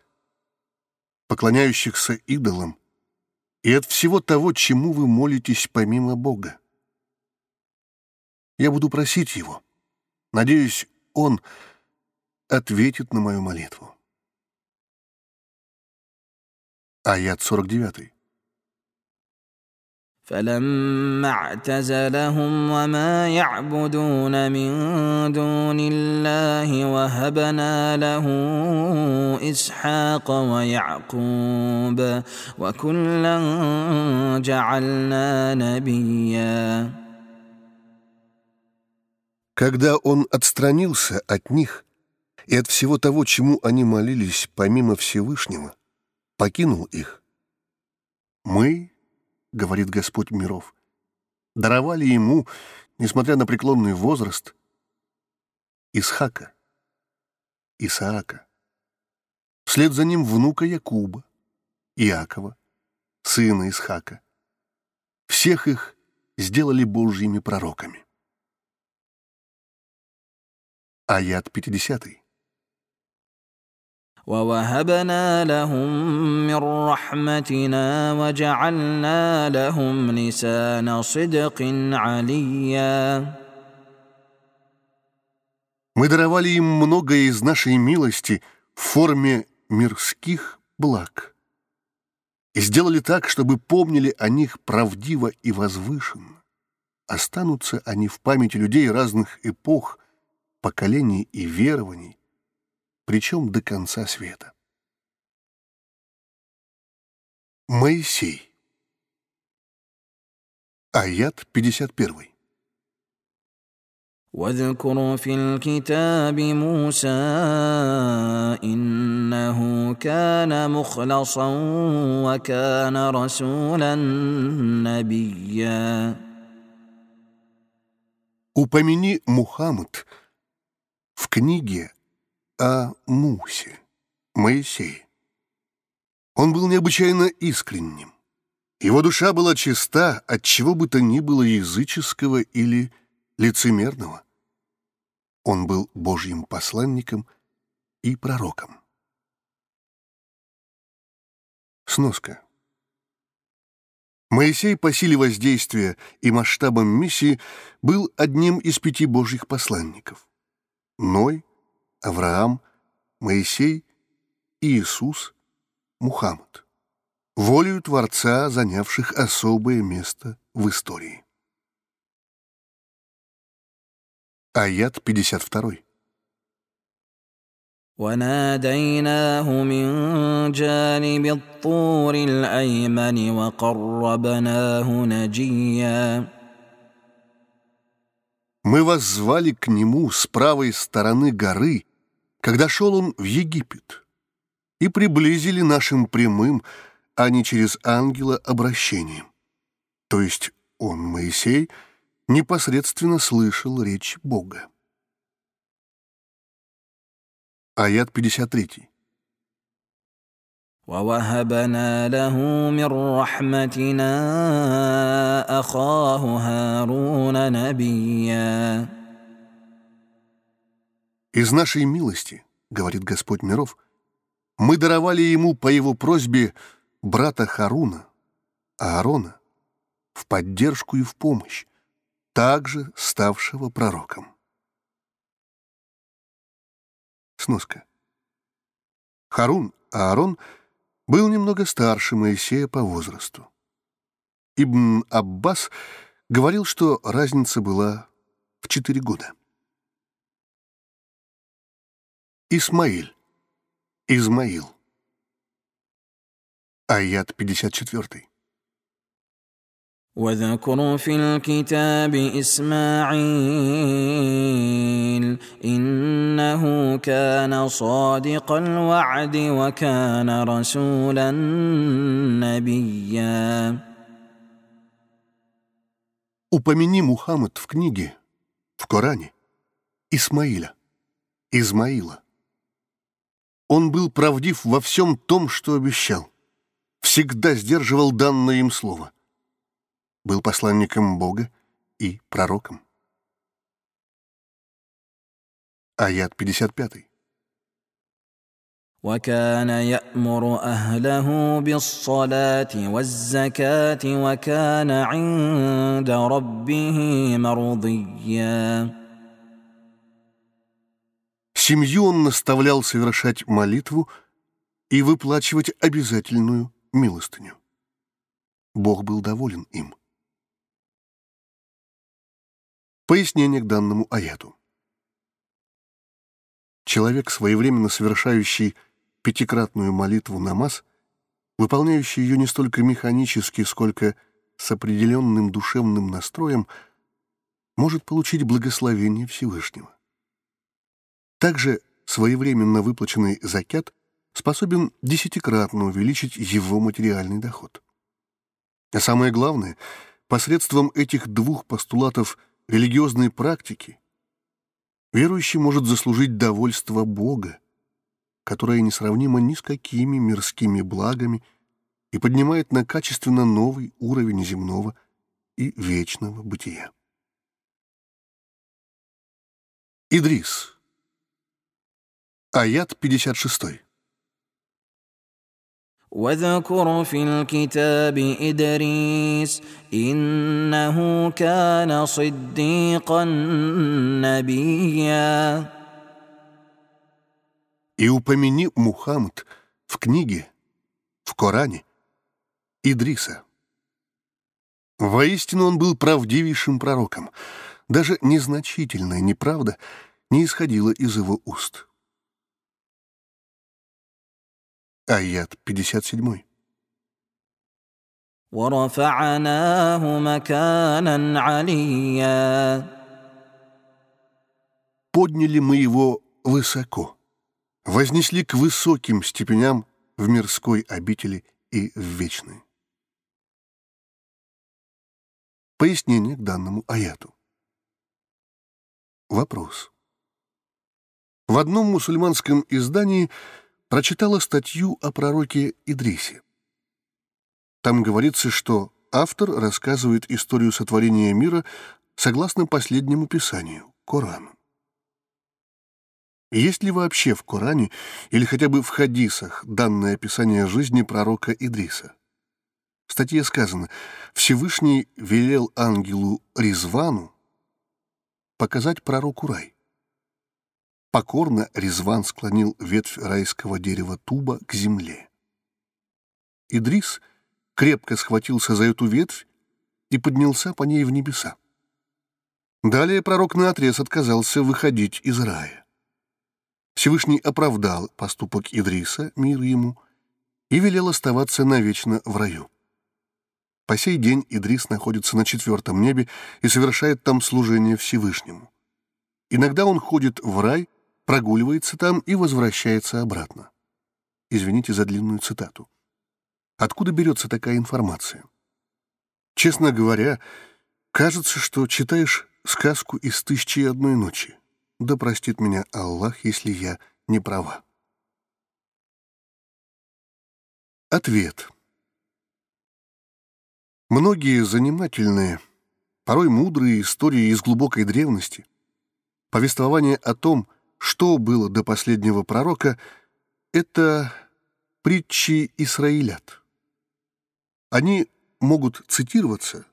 [SPEAKER 2] поклоняющихся идолам, и от всего того, чему вы молитесь помимо Бога. Я буду просить Его. Надеюсь, Он ответит на мою молитву». Аят 49.
[SPEAKER 3] فلما اعتزلهم وما يعبدون من دون الله وهبنا له اسحاق ويعقوب وكلا جعلنا نبيا
[SPEAKER 2] Когда он отстранился от них и от всего того, чему они молились помимо Всевышнего, покинул их, мы — говорит Господь миров, — даровали ему, несмотря на преклонный возраст, Исхака, Исаака, вслед за ним внука Якуба, Иакова, сына Исхака. Всех их сделали Божьими пророками. Аят 50.
[SPEAKER 3] ووهبنا لهم من رحمتنا وجعلنا لهم لسان صدق عليا
[SPEAKER 2] Мы даровали им многое из нашей милости в форме мирских благ и сделали так, чтобы помнили о них правдиво и возвышенно. Останутся они в памяти людей разных эпох, поколений и верований, причем до конца света. Моисей. Аят 51.
[SPEAKER 3] واذكر في الكتاب موسى انه كان مخلصا وكان رسولا نبيا
[SPEAKER 2] Упомяни Мухаммад в книге о Мусе, Моисее. Он был необычайно искренним. Его душа была чиста от чего бы то ни было языческого или лицемерного. Он был Божьим посланником и пророком. Сноска. Моисей по силе воздействия и масштабам миссии был одним из пяти Божьих посланников. Ной, Авраам, Моисей, Иисус, Мухаммад. Волею Творца, занявших особое место в истории. Аят 52.
[SPEAKER 3] وناديناه من جانب الطور الايمن وقربناه نجيا
[SPEAKER 2] Мы воззвали к нему с правой стороны горы, когда шел он в Египет, и приблизили нашим прямым, а не через ангела, обращением. То есть он, Моисей, — непосредственно слышал речь Бога. Аят 53.
[SPEAKER 3] ووهبنا له من رحمتنا أخاه هارون نبيا
[SPEAKER 2] «Из нашей милости, — говорит Господь миров, — мы даровали ему по его просьбе брата Харуна, Аарона, в поддержку и в помощь, также ставшего пророком. Сноска. Харун, Аарон, был немного старше Моисея по возрасту. Ибн Аббас говорил, что разница была в четыре года. Исмаиль. Измаил. Аят 54.
[SPEAKER 3] واذكر في الكتاب اسماعيل انه كان صادق الوعد وكان رسولا نبيا
[SPEAKER 2] Упомяни Мухаммад в книге, в Коране, Исмаиля, Измаила. Он был правдив во всем том, что обещал, всегда сдерживал данное им слово — был посланником Бога и пророком. Аят 55.
[SPEAKER 3] وكان يأمر أهله بالصلاة والزكاة وكان عند ربه مرضيا
[SPEAKER 2] Семью он наставлял совершать молитву и выплачивать обязательную милостыню. Бог был доволен им. Пояснение к данному аяту. Человек, своевременно совершающий пятикратную молитву намаз, выполняющий ее не столько механически, сколько с определенным душевным настроем, может получить благословение Всевышнего. Также своевременно выплаченный закят способен десятикратно увеличить его материальный доход. А самое главное, посредством этих двух постулатов – религиозной практики, верующий может заслужить довольство Бога, которое несравнимо ни с какими мирскими благами и поднимает на качественно новый уровень земного и вечного бытия. Идрис. Аят 56.
[SPEAKER 3] واذكر في الكتاب إدريس إنه كان صديقا نبيا
[SPEAKER 2] И упомяни Мухаммад в книге, в Коране, Идриса. Воистину он был правдивейшим пророком. Даже незначительная неправда не исходила из его уст. Аят 57.
[SPEAKER 3] ورفعناه مكانا عليا
[SPEAKER 2] Подняли мы его высоко, вознесли к высоким степеням в мирской обители и в вечной. Пояснение к данному аяту. Вопрос. В одном мусульманском издании прочитала статью о пророке Идрисе. Там говорится, что автор рассказывает историю сотворения мира согласно последнему писанию — Корану. Есть ли вообще в Коране или хотя бы в хадисах данное описание жизни пророка Идриса? В статье сказано, Всевышний велел ангелу Ризвану показать пророку рай. Покорно Резван склонил ветвь райского дерева туба к земле. Идрис крепко схватился за эту ветвь и поднялся по ней в небеса. Далее пророк наотрез отказался выходить из рая. Всевышний оправдал поступок Идриса, мир ему, и велел оставаться навечно в раю. По сей день Идрис находится на четвертом небе и совершает там служение Всевышнему. Иногда он ходит в рай — прогуливается там и возвращается обратно. Извините за длинную цитату. Откуда берется такая информация? Честно говоря, кажется, что читаешь сказку из «Тысячи и одной ночи». Да простит меня Аллах, если я не права. Ответ. Многие занимательные, порой мудрые истории из глубокой древности, повествование о том, что было до последнего пророка, это притчи Исраилят. Они могут цитироваться,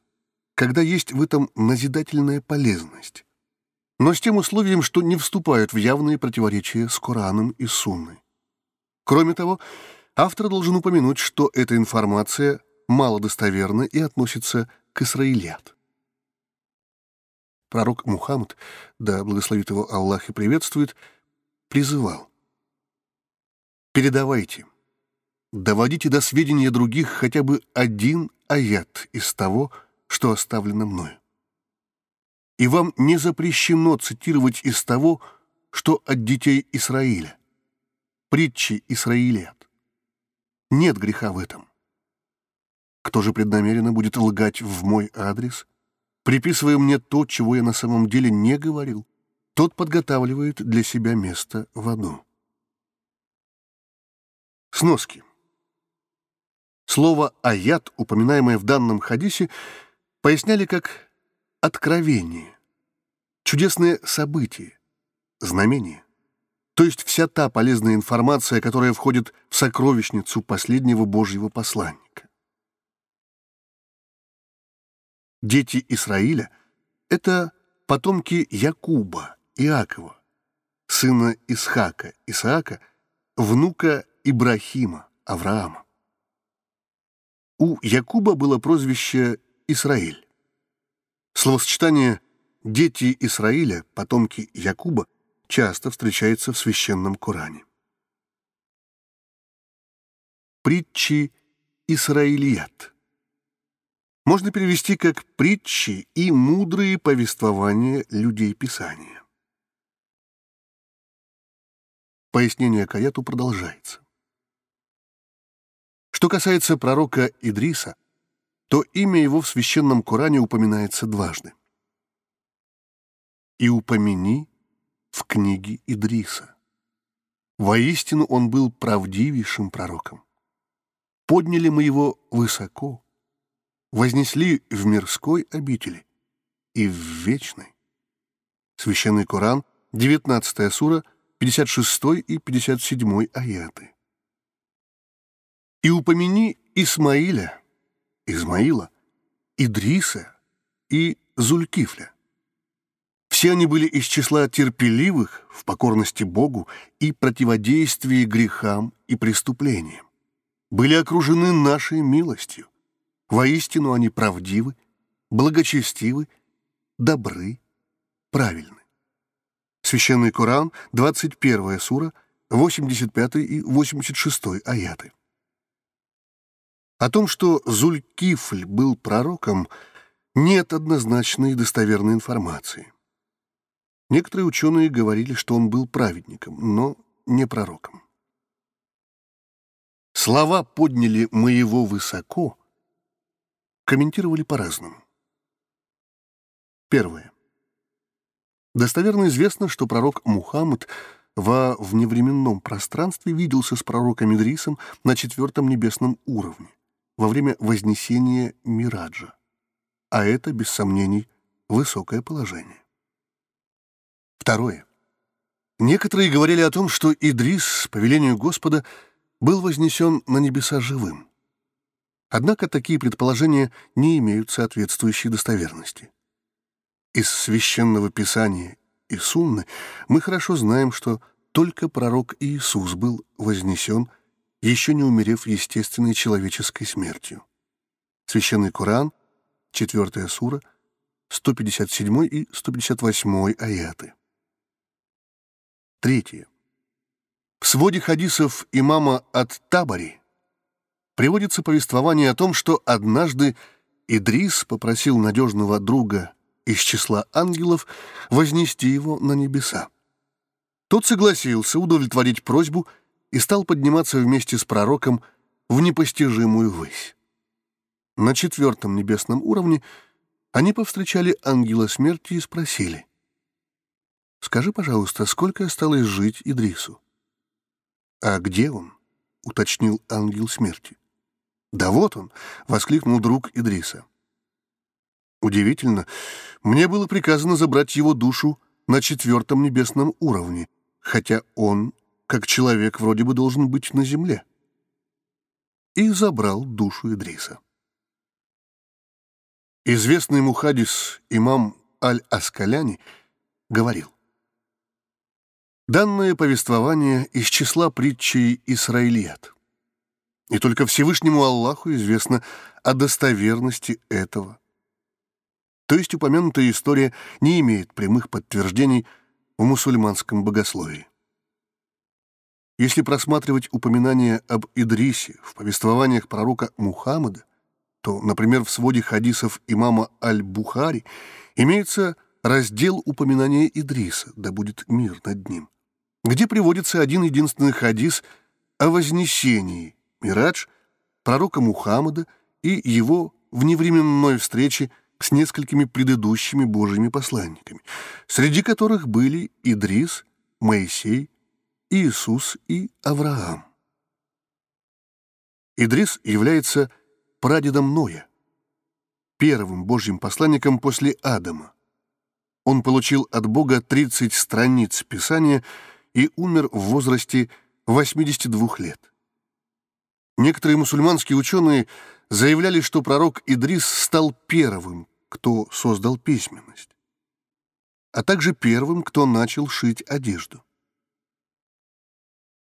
[SPEAKER 2] когда есть в этом назидательная полезность, но с тем условием, что не вступают в явные противоречия с Кораном и Сунной. Кроме того, автор должен упомянуть, что эта информация малодостоверна и относится к Исраилят. Пророк Мухаммад, да благословит его Аллах и приветствует, призывал. «Передавайте, доводите до сведения других хотя бы один аят из того, что оставлено мною. И вам не запрещено цитировать из того, что от детей Исраиля, притчи Исраилят. Нет греха в этом. Кто же преднамеренно будет лгать в мой адрес, приписывая мне то, чего я на самом деле не говорил, тот подготавливает для себя место в аду. Сноски. Слово «аят», упоминаемое в данном хадисе, поясняли как «откровение», «чудесное событие», «знамение», то есть вся та полезная информация, которая входит в сокровищницу последнего Божьего посланника. Дети Исраиля — это потомки Якуба, Иакова, сына Исхака, Исаака, внука Ибрахима, Авраама. У Якуба было прозвище Исраиль. Словосочетание «дети Исраиля», потомки Якуба, часто встречается в священном Коране. Притчи Исраилият можно перевести как притчи и мудрые повествования людей Писания. Пояснение к аяту продолжается. Что касается пророка Идриса, то имя его в священном Коране упоминается дважды. «И упомяни в книге Идриса. Воистину он был правдивейшим пророком. Подняли мы его высоко, вознесли в мирской обители и в вечной. Священный Коран, 19 сура, 56 и 57 аяты. И упомяни Исмаиля, Измаила, Идриса и Зулькифля. Все они были из числа терпеливых в покорности Богу и противодействии грехам и преступлениям. Были окружены нашей милостью. Воистину они правдивы, благочестивы, добры, правильны. Священный Коран, 21 сура, 85 и 86 аяты. О том, что Зулькифль был пророком, нет однозначной и достоверной информации. Некоторые ученые говорили, что он был праведником, но не пророком. Слова «подняли моего высоко» комментировали по-разному. Первое. Достоверно известно, что пророк Мухаммад во вневременном пространстве виделся с пророком Идрисом на четвертом небесном уровне во время вознесения Мираджа. А это, без сомнений, высокое положение. Второе. Некоторые говорили о том, что Идрис, по велению Господа, был вознесен на небеса живым. Однако такие предположения не имеют соответствующей достоверности. Из священного писания и сунны мы хорошо знаем, что только пророк Иисус был вознесен, еще не умерев естественной человеческой смертью. Священный Коран, 4 сура, 157 и 158 аяты. Третье. В своде хадисов имама от Табари приводится повествование о том, что однажды Идрис попросил надежного друга из числа ангелов вознести его на небеса. Тот согласился удовлетворить просьбу и стал подниматься вместе с пророком в непостижимую высь. На четвертом небесном уровне они повстречали ангела смерти и спросили, «Скажи, пожалуйста, сколько осталось жить Идрису?» «А где он?» — уточнил ангел смерти. «Да вот он!» — воскликнул друг Идриса. Удивительно, мне было приказано забрать его душу на четвертом небесном уровне, хотя он, как человек, вроде бы должен быть на земле. И забрал душу Идриса. Известный мухадис имам Аль-Аскаляни говорил, Данное повествование из числа притчей Исраилият. И только Всевышнему Аллаху известно о достоверности этого то есть упомянутая история не имеет прямых подтверждений в мусульманском богословии. Если просматривать упоминания об Идрисе в повествованиях пророка Мухаммада, то, например, в своде хадисов имама Аль-Бухари имеется раздел упоминания Идриса, да будет мир над ним, где приводится один единственный хадис о вознесении, мирадж, пророка Мухаммада и его вневременной встрече с несколькими предыдущими божьими посланниками, среди которых были Идрис, Моисей, Иисус и Авраам. Идрис является прадедом Ноя, первым божьим посланником после Адама. Он получил от Бога 30 страниц Писания и умер в возрасте 82 лет. Некоторые мусульманские ученые заявляли, что пророк Идрис стал первым, кто создал письменность, а также первым, кто начал шить одежду.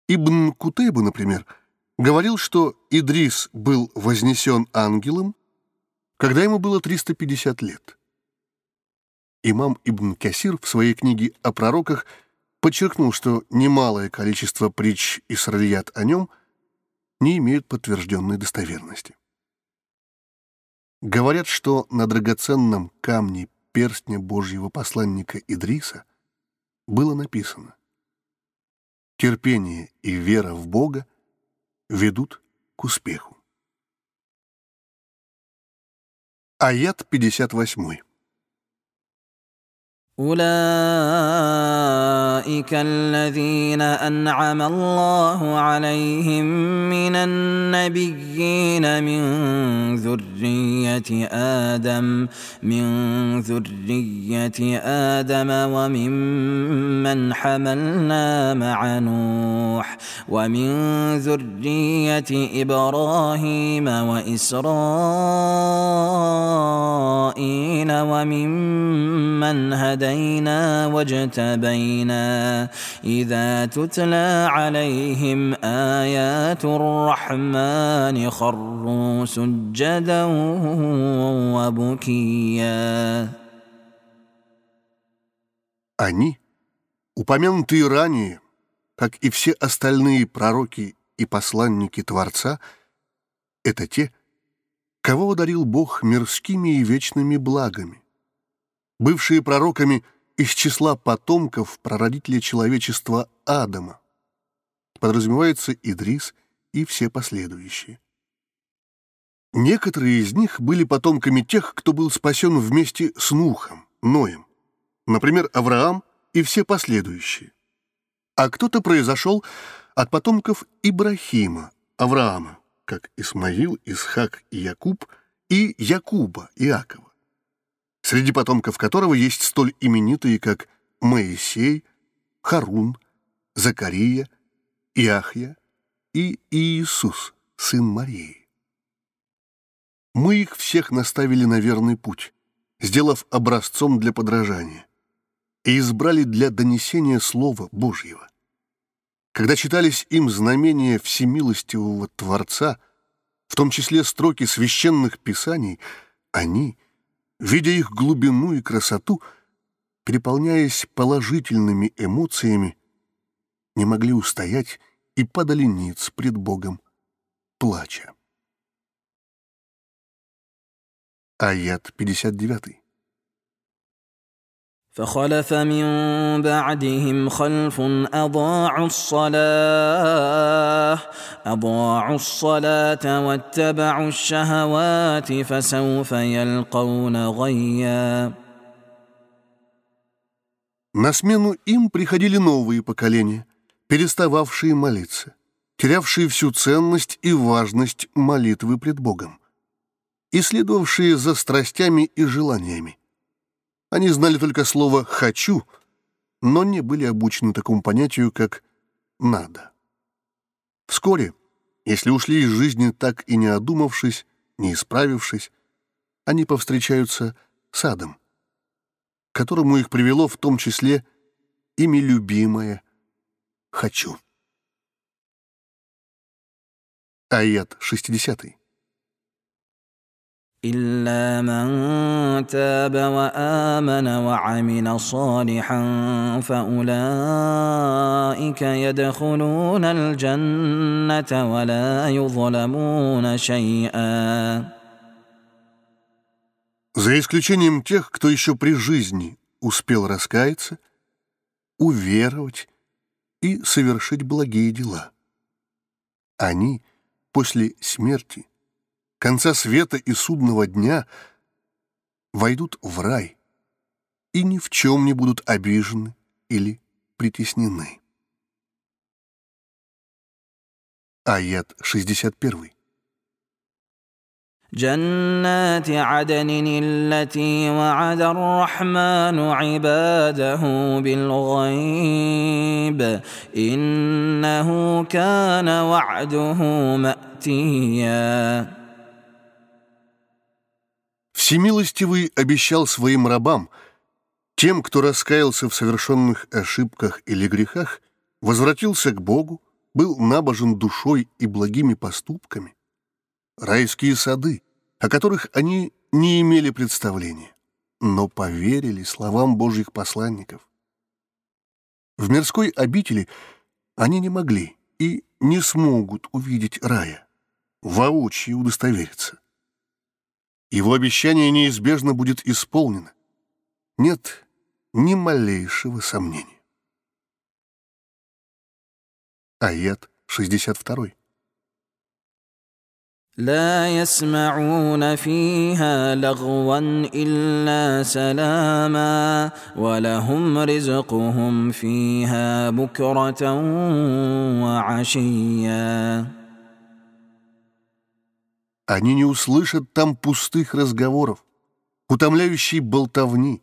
[SPEAKER 2] Ибн Кутейба, например, говорил, что Идрис был вознесен ангелом, когда ему было 350 лет. Имам Ибн Касир в своей книге о пророках подчеркнул, что немалое количество притч и сральят о нем не имеют подтвержденной достоверности. Говорят, что на драгоценном камне перстня Божьего посланника Идриса было написано «Терпение и вера в Бога ведут к успеху». Аят 58.
[SPEAKER 3] أولئك الذين أنعم الله عليهم من النبيين من ذرية آدم من ذرية آدم وممن حملنا مع نوح ومن ذرية إبراهيم وإسرائيل وممن هدينا واجتبينا إذا تتلى عليهم آيات الرحمن خروا سجدا وبكيا
[SPEAKER 2] Они, упомянутые ранее, как и все остальные пророки и посланники Творца, это те, кого одарил Бог мирскими и вечными благами. Бывшие пророками из числа потомков прародителя человечества Адама. Подразумевается Идрис и все последующие. Некоторые из них были потомками тех, кто был спасен вместе с Нухом, Ноем. Например, Авраам и все последующие. А кто-то произошел от потомков Ибрахима, Авраама, как Исмаил, Исхак и Якуб, и Якуба, Иакова среди потомков которого есть столь именитые, как Моисей, Харун, Закария, Иахья и Иисус, сын Марии. Мы их всех наставили на верный путь, сделав образцом для подражания, и избрали для донесения Слова Божьего. Когда читались им знамения всемилостивого Творца, в том числе строки священных писаний, они — видя их глубину и красоту, переполняясь положительными эмоциями, не могли устоять и падали ниц пред Богом, плача. Аят 59.
[SPEAKER 3] فخلف من بعدهم خلف اضاعوا الصلاه اضاعوا الصلاه واتبعوا الشهوات فسوف يلقون غيا
[SPEAKER 2] На смену им приходили новые поколения, перестававшие молиться, терявшие всю ценность и важность молитвы пред Богом, исследовавшие за страстями и желаниями, они знали только слово «хочу», но не были обучены такому понятию, как «надо». Вскоре, если ушли из жизни так и не одумавшись, не исправившись, они повстречаются с адом, к которому их привело в том числе ими любимое «хочу». Аят 60.
[SPEAKER 3] الا من تاب وامن وعمل صالحا فاولئك يدخلون الجنه ولا يظلمون شيئا
[SPEAKER 2] За исключением тех, кто еще при жизни успел раскаяться, уверовать и совершить благие дела. Они после смерти – конца света и судного дня войдут в рай и ни в чем не будут обижены или притеснены. Аят 61.
[SPEAKER 3] جنات عدن التي وعد الرحمن عباده بالغيب انه كان وعده ماتيا
[SPEAKER 2] Всемилостивый обещал своим рабам, тем, кто раскаялся в совершенных ошибках или грехах, возвратился к Богу, был набожен душой и благими поступками, райские сады, о которых они не имели представления, но поверили словам Божьих посланников. В мирской обители они не могли и не смогут увидеть рая, воочию удостовериться. Его обещание неизбежно будет исполнено. Нет ни малейшего сомнения. Аят 62.
[SPEAKER 3] لا يسمعون فيها لغوا الا سلاما ولهم رزقهم فيها بكره وعشيا
[SPEAKER 2] они не услышат там пустых разговоров, утомляющей болтовни,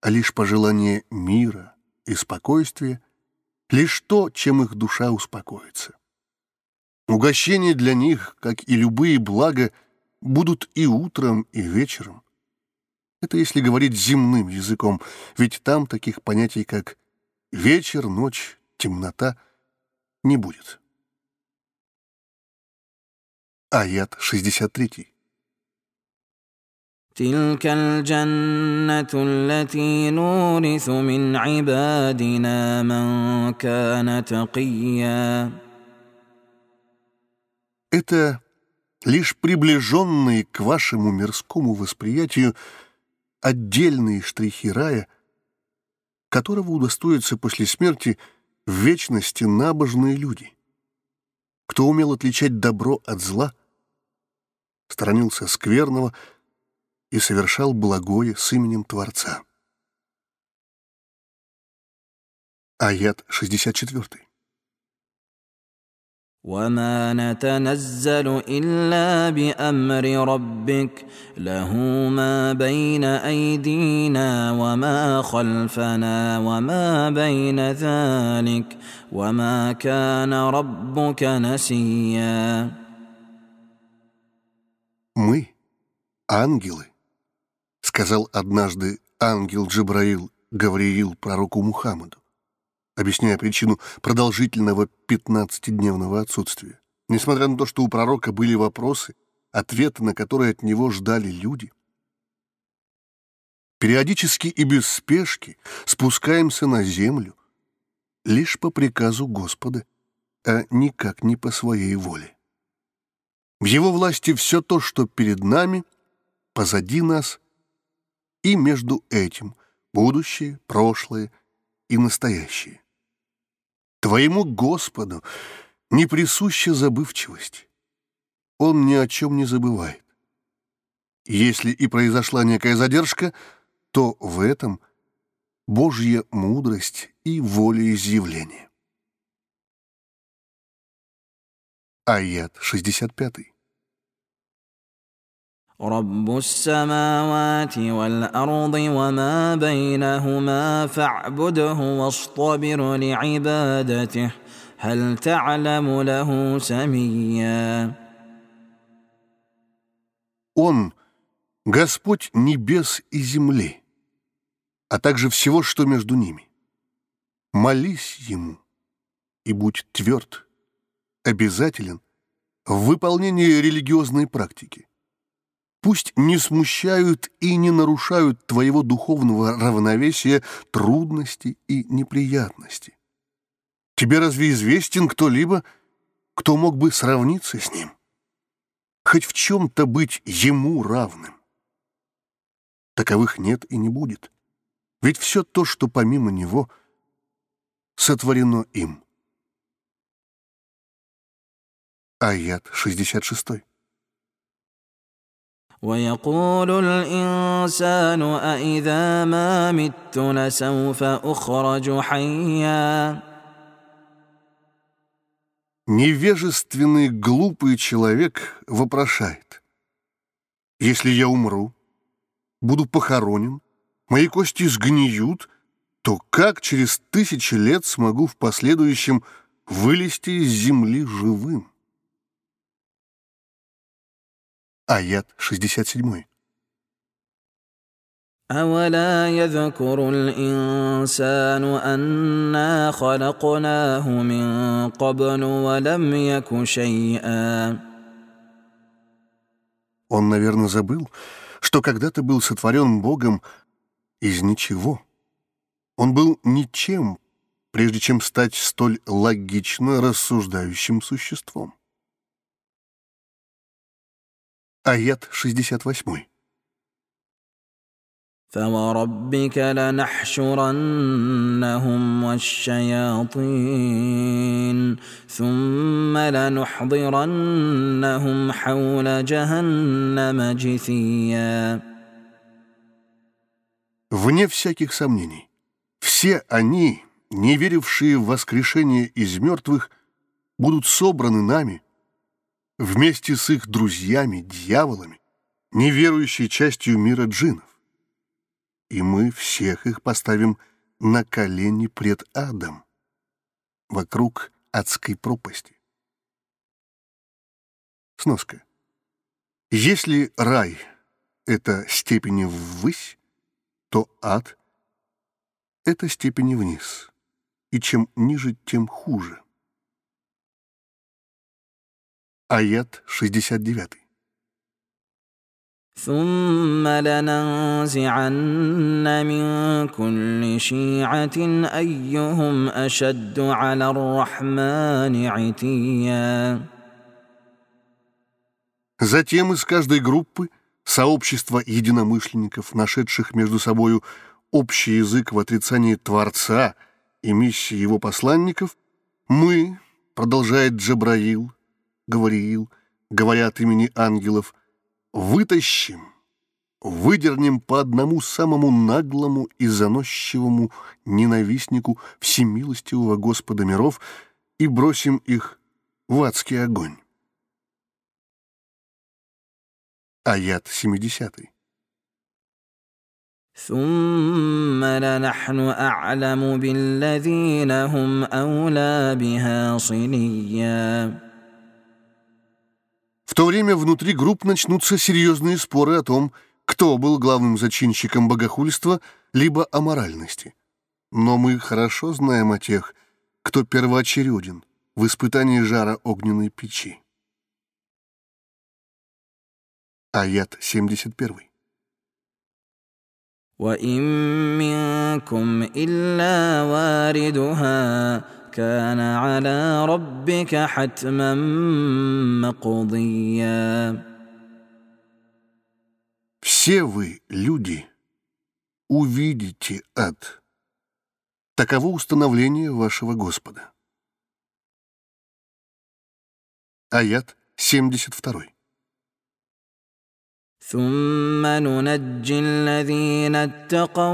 [SPEAKER 2] а лишь пожелание мира и спокойствия, лишь то, чем их душа успокоится. Угощения для них, как и любые блага, будут и утром, и вечером. Это если говорить земным языком, ведь там таких понятий, как вечер, ночь, темнота, не будет. Аят 63.
[SPEAKER 3] تلك الجنة التي نورث من عبادنا من كان تقيا
[SPEAKER 2] Это лишь приближенные к вашему мирскому восприятию отдельные штрихи рая, которого удостоятся после смерти в вечности набожные люди. Кто умел отличать добро от зла, сторонился скверного и совершал благое с именем Творца. Аят 64.
[SPEAKER 3] وما نتنزل الا بامر ربك له ما بين ايدينا وما خلفنا وما بين ذلك وما كان ربك نسيا
[SPEAKER 2] Мы — ангелы, — сказал однажды ангел Джабраил Гавриил пророку Мухаммаду объясняя причину продолжительного пятнадцатидневного отсутствия. Несмотря на то, что у пророка были вопросы, ответы на которые от него ждали люди. Периодически и без спешки спускаемся на землю лишь по приказу Господа, а никак не по своей воле. В его власти все то, что перед нами, позади нас, и между этим будущее, прошлое и настоящее. Твоему Господу не присуща забывчивость. Он ни о чем не забывает. Если и произошла некая задержка, то в этом Божья мудрость и волеизъявление. Аят 65.
[SPEAKER 3] رب السماوات والارض وما بينهما فاعبده واصطبر لعبادته هل تعلم له سميا
[SPEAKER 2] Он — Господь небес и земли, а также всего, что между ними. Молись Ему и будь тверд, обязателен в выполнении религиозной практики пусть не смущают и не нарушают твоего духовного равновесия трудности и неприятности. Тебе разве известен кто-либо, кто мог бы сравниться с ним? Хоть в чем-то быть ему равным? Таковых нет и не будет. Ведь все то, что помимо него, сотворено им. Аят 66.
[SPEAKER 3] ويقول الانسان أإذا ما مت لسوف اخرج حيا
[SPEAKER 2] Невежественный глупый человек вопрошает. Если я умру, буду похоронен, мои кости сгниют, то как через тысячи лет смогу в последующем вылезти из земли живым? Аят 67.
[SPEAKER 3] أولا يذكر الإنسان أنا خلقناه من قبل ولم يك شيئا
[SPEAKER 2] Он, наверное, забыл, что когда-то был сотворен Богом из ничего. Он был ничем, прежде чем стать столь логично рассуждающим существом. Аят 68.
[SPEAKER 3] فوربك لنحشرنهم والشياطين ثم لنحضرنهم حول جهنم جثيا
[SPEAKER 2] Вне всяких сомнений, все они, не верившие в воскрешение из мертвых, будут собраны нами вместе с их друзьями, дьяволами, неверующей частью мира джиннов и мы всех их поставим на колени пред адом, вокруг адской пропасти. Сноска. Если рай — это степени ввысь, то ад — это степени вниз, и чем ниже, тем хуже Аят 69.
[SPEAKER 3] ثم لننزعن من كل شيعة أيهم أشد على الرحمن عتيا
[SPEAKER 2] Затем из каждой группы сообщества единомышленников, нашедших между собою общий язык в отрицании Творца и миссии его посланников, мы, продолжает Джабраил, Гавриил, говоря от имени ангелов, вытащим, выдернем по одному самому наглому и заносчивому ненавистнику всемилостивого Господа миров и бросим их в адский огонь. Аят 70.
[SPEAKER 3] ثم لنحن أعلم بالذين هم أولى بها صليا
[SPEAKER 2] В то время внутри групп начнутся серьезные споры о том, кто был главным зачинщиком богохульства либо аморальности. Но мы хорошо знаем о тех, кто первоочереден в испытании жара огненной печи. Аят 71.
[SPEAKER 3] وإن منكم إلا واردها كان على ربك حتما مقضيا
[SPEAKER 2] Все вы, люди, увидите ад. Таково установление вашего Господа. Аят 72.
[SPEAKER 3] ثم ننجي الذين اتقوا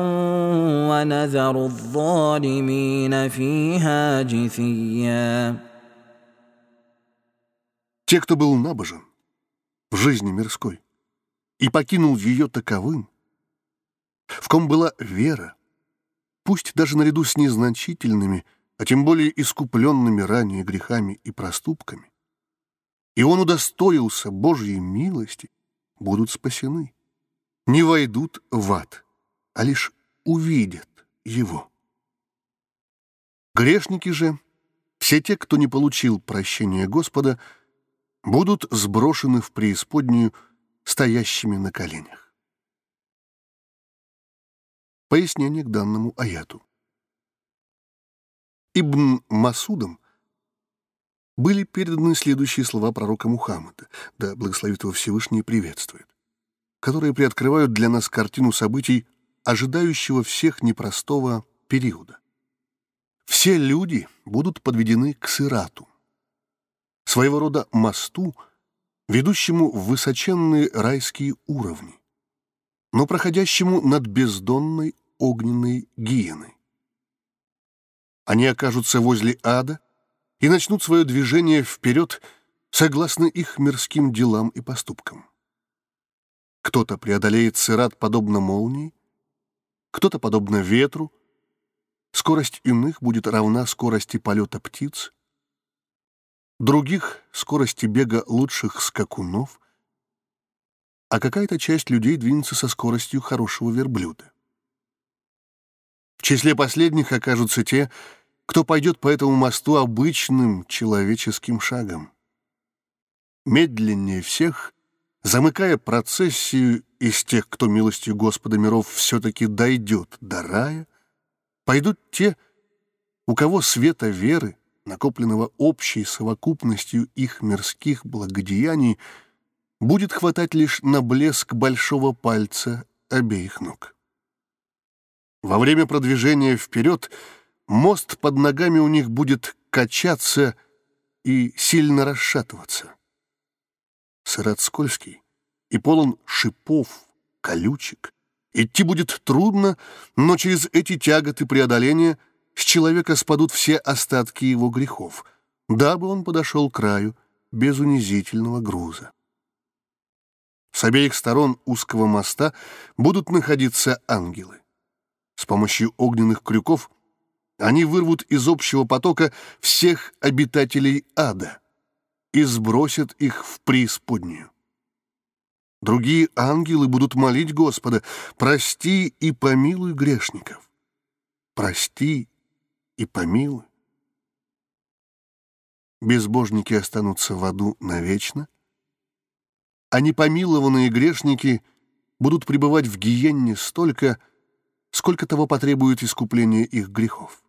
[SPEAKER 3] ونذر الظالمين فيها جثيا
[SPEAKER 2] Те, кто был набожен в жизни мирской и покинул ее таковым, в ком была вера, пусть даже наряду с незначительными, а тем более искупленными ранее грехами и проступками, и он удостоился Божьей милости, будут спасены. Не войдут в ад, а лишь увидят его. Грешники же, все те, кто не получил прощения Господа, будут сброшены в преисподнюю стоящими на коленях. Пояснение к данному аяту. Ибн Масудом были переданы следующие слова пророка Мухаммада, да благословит его Всевышний приветствует, которые приоткрывают для нас картину событий, ожидающего всех непростого периода. Все люди будут подведены к сырату, своего рода мосту, ведущему в высоченные райские уровни, но проходящему над бездонной огненной гиеной. Они окажутся возле ада и начнут свое движение вперед согласно их мирским делам и поступкам. Кто-то преодолеет сырат подобно молнии, кто-то подобно ветру, скорость иных будет равна скорости полета птиц, других — скорости бега лучших скакунов, а какая-то часть людей двинется со скоростью хорошего верблюда. В числе последних окажутся те, кто пойдет по этому мосту обычным человеческим шагом. Медленнее всех, замыкая процессию из тех, кто милостью Господа миров все-таки дойдет до рая, пойдут те, у кого света веры, накопленного общей совокупностью их мирских благодеяний, будет хватать лишь на блеск большого пальца обеих ног. Во время продвижения вперед мост под ногами у них будет качаться и сильно расшатываться. Сырат скользкий и полон шипов, колючек. Идти будет трудно, но через эти тяготы преодоления с человека спадут все остатки его грехов, дабы он подошел к краю без унизительного груза. С обеих сторон узкого моста будут находиться ангелы. С помощью огненных крюков они вырвут из общего потока всех обитателей ада и сбросят их в преисподнюю. Другие ангелы будут молить Господа, прости и помилуй грешников. Прости и помилуй. Безбожники останутся в аду навечно, а непомилованные грешники будут пребывать в гиенне столько, сколько того потребует искупление их грехов.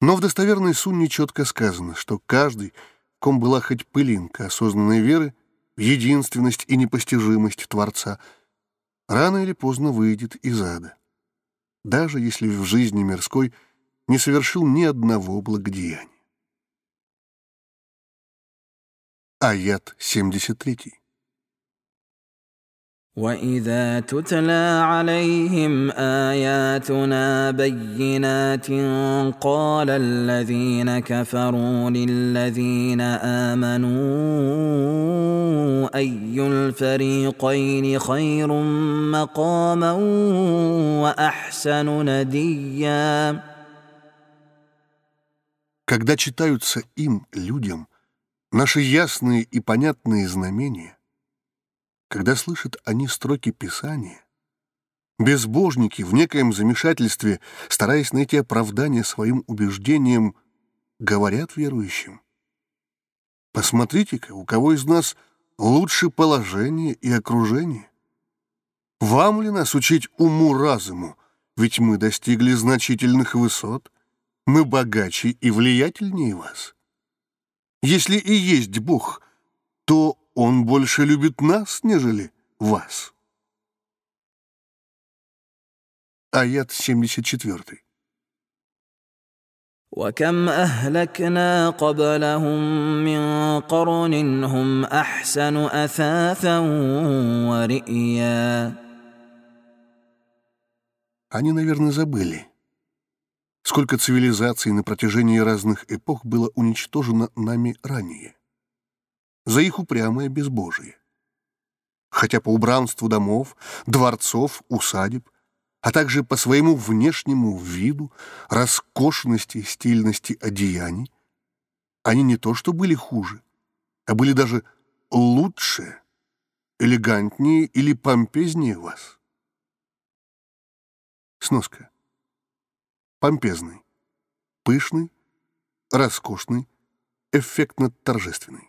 [SPEAKER 2] Но в достоверной сунне четко сказано, что каждый, ком была хоть пылинка осознанной веры, в единственность и непостижимость Творца, рано или поздно выйдет из ада, даже если в жизни мирской не совершил ни одного благодеяния. Аят 73.
[SPEAKER 3] واذا تتلى عليهم اياتنا بينات قال الذين كفروا للذين امنوا اي الفريقين خير مقاما واحسن نديا
[SPEAKER 2] Когда читаются им, людям, наши ясные и понятные знамения, когда слышат они строки Писания, безбожники в некоем замешательстве, стараясь найти оправдание своим убеждениям, говорят верующим, «Посмотрите-ка, у кого из нас лучше положение и окружение? Вам ли нас учить уму-разуму, ведь мы достигли значительных высот, мы богаче и влиятельнее вас? Если и есть Бог, то он больше любит нас, нежели вас. Аят 74.
[SPEAKER 3] وكم اهلكنا قبلهم من قرن هم احسن اثاثا ورئيا
[SPEAKER 2] Они, наверное, забыли, сколько цивилизаций на протяжении разных эпох было уничтожено нами ранее за их упрямое безбожие. Хотя по убранству домов, дворцов, усадеб, а также по своему внешнему виду, роскошности, стильности одеяний, они не то что были хуже, а были даже лучше, элегантнее или помпезнее вас. Сноска. Помпезный, пышный, роскошный, эффектно-торжественный.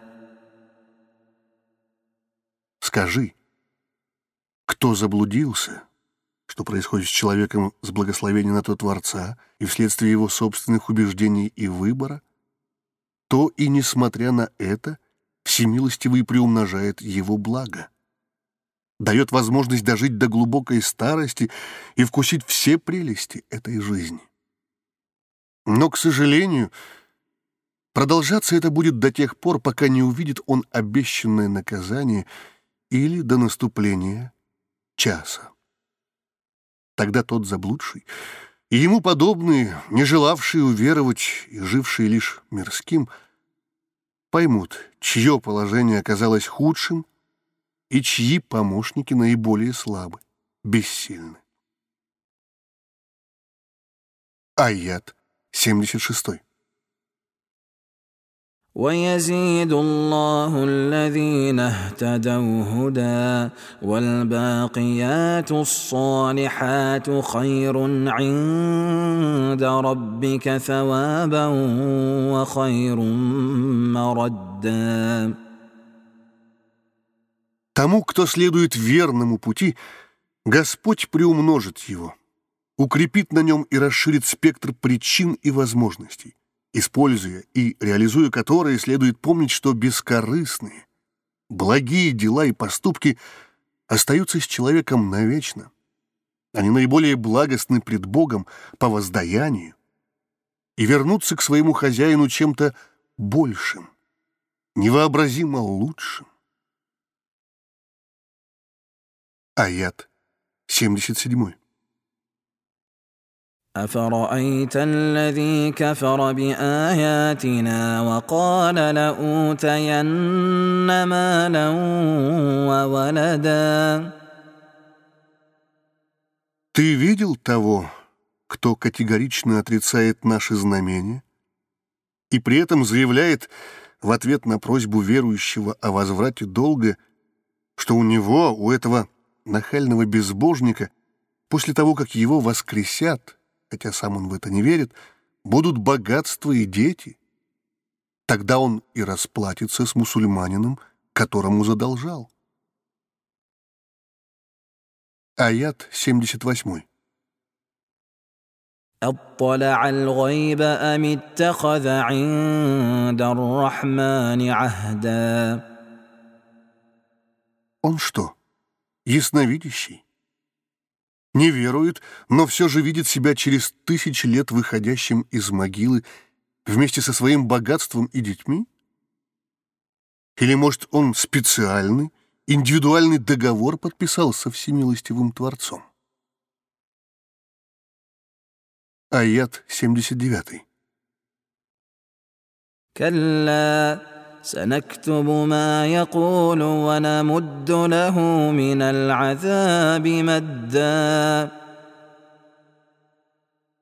[SPEAKER 2] Скажи, кто заблудился, что происходит с человеком с благословения на то Творца и вследствие его собственных убеждений и выбора, то и, несмотря на это, всемилостивый приумножает его благо, дает возможность дожить до глубокой старости и вкусить все прелести этой жизни. Но, к сожалению, продолжаться это будет до тех пор, пока не увидит он обещанное наказание — или до наступления часа. Тогда тот заблудший и ему подобные, не желавшие уверовать и жившие лишь мирским, поймут, чье положение оказалось худшим и чьи помощники наиболее слабы, бессильны. Аят 76.
[SPEAKER 3] ويزيد الله الذين اهتدوا هدى والباقيات الصالحات خير عند ربك ثوابا وخير مردا
[SPEAKER 2] Тому, кто следует верному пути, Господь приумножит его, укрепит на нем и расширит спектр причин и возможностей используя и реализуя которые, следует помнить, что бескорыстные, благие дела и поступки остаются с человеком навечно. Они наиболее благостны пред Богом по воздаянию и вернуться к своему хозяину чем-то большим, невообразимо лучшим. Аят 77.
[SPEAKER 3] أفرأيت الذي كفر بآياتنا وقال لأوتين مالا وولدا
[SPEAKER 2] Ты видел того, кто категорично отрицает наши знамения и при этом заявляет в ответ на просьбу верующего о возврате долга, что у него, у этого нахального безбожника, после того, как его воскресят, хотя сам он в это не верит, будут богатства и дети. Тогда он и расплатится с мусульманином, которому задолжал. Аят 78.
[SPEAKER 3] اطلع الغيب أم اتخذ عند الرحمن عهدا
[SPEAKER 2] Он что, ясновидящий? не верует, но все же видит себя через тысячи лет выходящим из могилы вместе со своим богатством и детьми? Или, может, он специальный, индивидуальный договор подписал со всемилостивым Творцом? Аят 79.
[SPEAKER 3] كلا سنكتب ما يقول ونمد له من العذاب مدا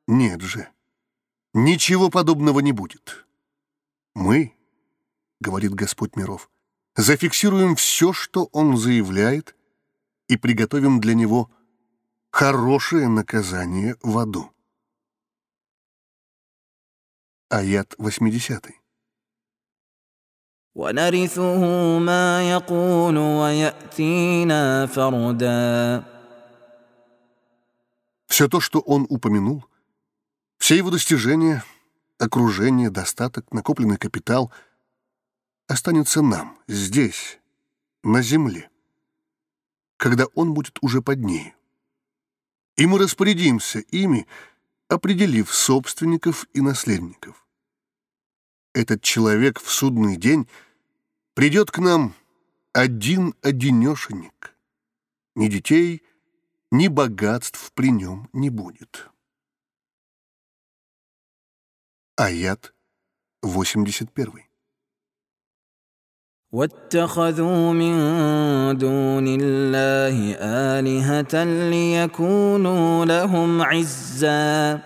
[SPEAKER 2] Нет же, ничего подобного не будет. Мы, говорит Господь миров, зафиксируем все, что Он заявляет, и приготовим для Него хорошее наказание в аду. Аят 80.
[SPEAKER 3] ونرثه ما يقول ويأتينا فردا
[SPEAKER 2] Все то, что он упомянул, все его достижения, окружение, достаток, накопленный капитал останется нам, здесь, на земле, когда он будет уже под ней. И мы распорядимся ими, определив собственников и наследников. Этот человек в судный день — Придет к нам один-одинешенек. Ни детей, ни богатств при нем не будет. Аят 81.
[SPEAKER 3] واتخذوا من دون الله آلهة ليكونوا لهم عزا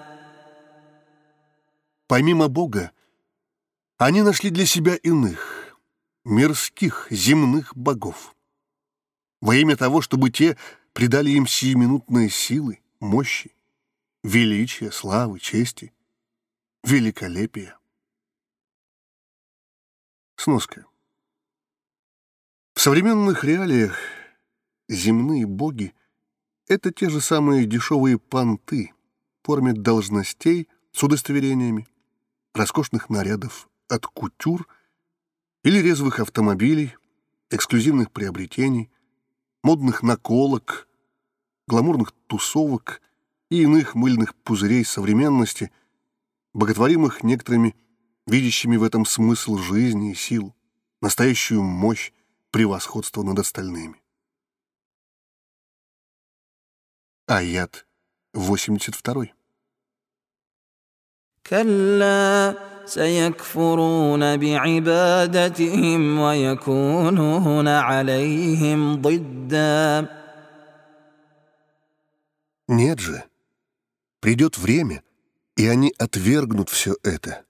[SPEAKER 2] Помимо Бога, они нашли для себя иных – мирских, земных богов. Во имя того, чтобы те придали им сиюминутные силы, мощи, величия, славы, чести, великолепия. Сноска. В современных реалиях земные боги — это те же самые дешевые понты в форме должностей с удостоверениями, роскошных нарядов от кутюр — или резвых автомобилей, эксклюзивных приобретений, модных наколок, гламурных тусовок и иных мыльных пузырей современности, боготворимых некоторыми видящими в этом смысл жизни и силу, настоящую мощь превосходства над остальными. Аят 82.
[SPEAKER 3] كلا سيكفرون بعبادتهم ويكونون عليهم ضدا
[SPEAKER 2] Нет же. Придет время, и они отвергнут все это,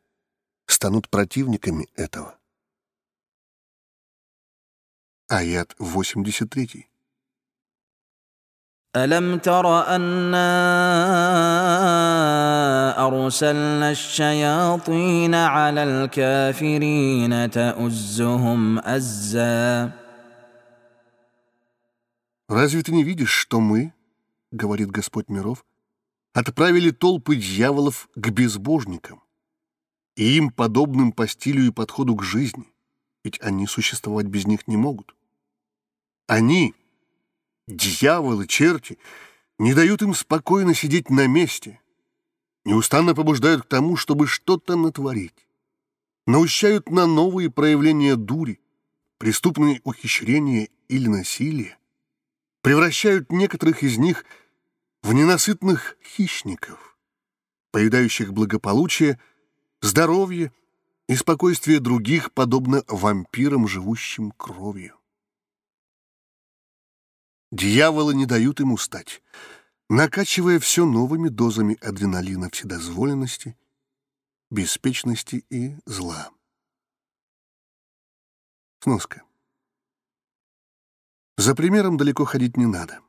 [SPEAKER 2] станут противниками этого. Аят 83.
[SPEAKER 3] ألم تر أنا أرسلنا الشياطين على الكافرين تؤزهم أزا
[SPEAKER 2] «Разве ты не видишь, что мы, — говорит Господь миров, — отправили толпы дьяволов к безбожникам и им подобным по стилю и подходу к жизни, ведь они существовать без них не могут. Они, дьяволы, черти, не дают им спокойно сидеть на месте, неустанно побуждают к тому, чтобы что-то натворить, наущают на новые проявления дури, преступные ухищрения или насилия, превращают некоторых из них в ненасытных хищников, поедающих благополучие, здоровье и спокойствие других, подобно вампирам, живущим кровью. Дьяволы не дают ему стать, накачивая все новыми дозами адреналина вседозволенности, беспечности и зла. Сноска. За примером далеко ходить не надо.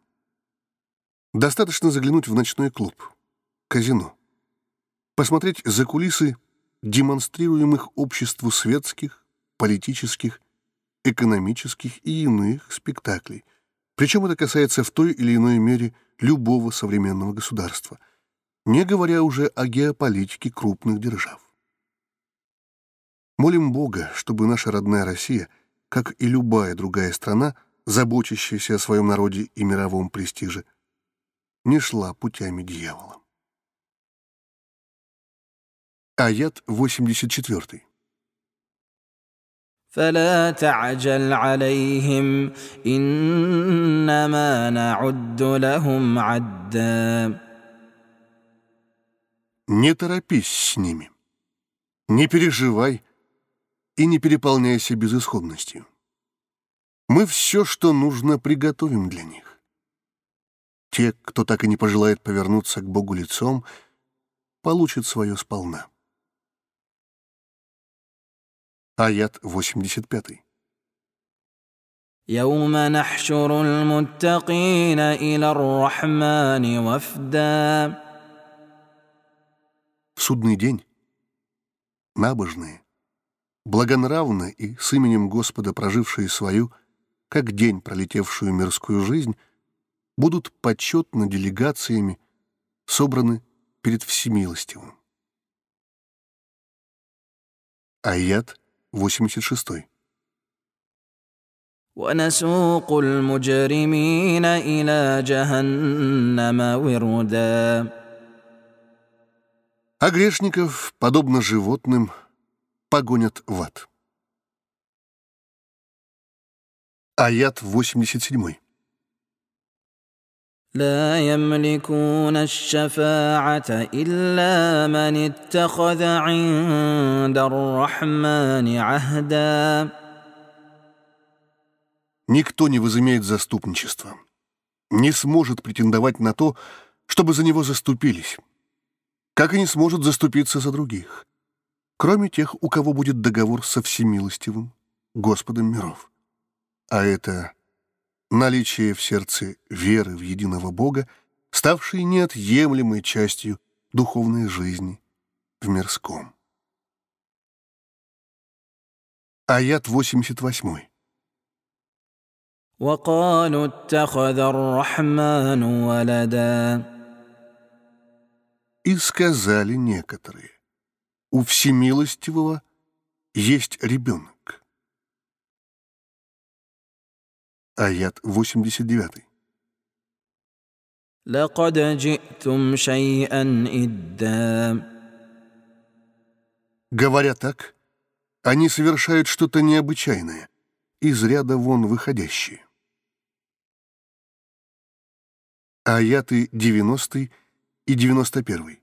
[SPEAKER 2] Достаточно заглянуть в ночной клуб, казино, посмотреть за кулисы демонстрируемых обществу светских, политических, экономических и иных спектаклей – причем это касается в той или иной мере любого современного государства, не говоря уже о геополитике крупных держав. Молим Бога, чтобы наша родная Россия, как и любая другая страна, заботящаяся о своем народе и мировом престиже, не шла путями дьявола. Аят 84.
[SPEAKER 3] فلا تعجل عليهم انما نعد لهم عدا
[SPEAKER 2] Не торопись с ними, не переживай и не переполняйся безысходностью. Мы все, что нужно, приготовим для них. Те, кто так и не пожелает повернуться к Богу лицом, получат свое сполна. Аят 85.
[SPEAKER 3] يوم نحشر المتقين إلى الرحمن وفدا
[SPEAKER 2] В судный день набожные, благонравные и с именем Господа прожившие свою, как день пролетевшую мирскую жизнь, будут почетно делегациями собраны перед Всемилостивым. Аят 86.
[SPEAKER 3] ونسوق المجرمين إلى جهنم وردا
[SPEAKER 2] А грешников, подобно животным, погонят в ад. Аят 87.
[SPEAKER 3] لا يملكون الشفاعة إلا من اتخذ عند الرحمن عهدا
[SPEAKER 2] Никто не возымеет заступничества, не сможет претендовать на то, чтобы за него заступились, как и не сможет заступиться за других, кроме тех, у кого будет договор со Всемилостивым, Господом миров. А это наличие в сердце веры в единого Бога, ставшей неотъемлемой частью духовной жизни в мирском. Аят 88.
[SPEAKER 3] وقالوا اتخذ الرحمن ولدا
[SPEAKER 2] И сказали некоторые, у Всемилостивого есть ребенок. Аят 89.
[SPEAKER 3] لقد جئتم شيئا إدا
[SPEAKER 2] Говоря так, они совершают что-то необычайное, из ряда вон выходящее. Аяты 90 и 91.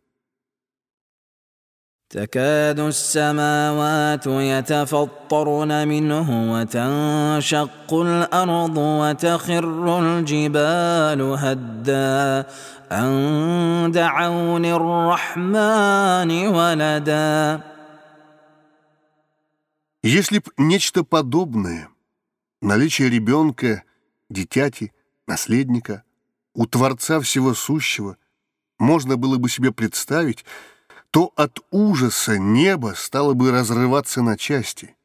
[SPEAKER 3] تكاد السماوات يتفطرن منه وتنشق الارض وتخر الجبال هدا ان دعوا للرحمن ولدا
[SPEAKER 2] Если б нечто подобное наличие ребенка, дитяти, наследника, у Творца Всего Сущего можно было бы себе представить, то от ужаса небо стало бы разрываться на части,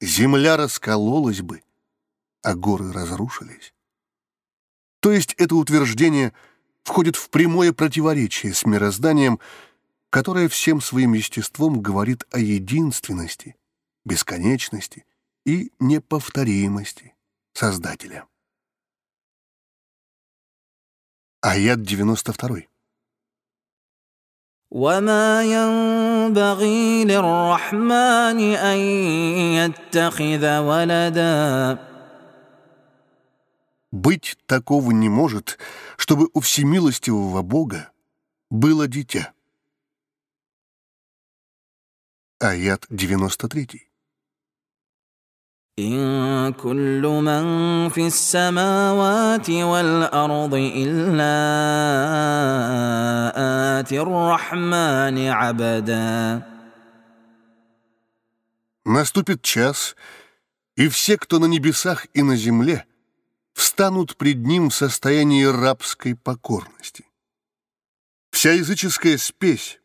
[SPEAKER 2] земля раскололась бы, а горы разрушились. То есть это утверждение входит в прямое противоречие с мирозданием, которое всем своим естеством говорит о единственности, бесконечности и неповторимости Создателя. Аят 92.
[SPEAKER 3] وما ينبغي للرحمن أن يتخذ ولدا
[SPEAKER 2] Быть такого не может, чтобы у всемилостивого Бога было дитя. Аят 93.
[SPEAKER 3] إن كل من في السماوات والأرض إلا آتي الرحمن عبدا
[SPEAKER 2] Наступит час, и все, кто на небесах и на земле, встанут пред ним в состоянии рабской покорности. Вся языческая спесь,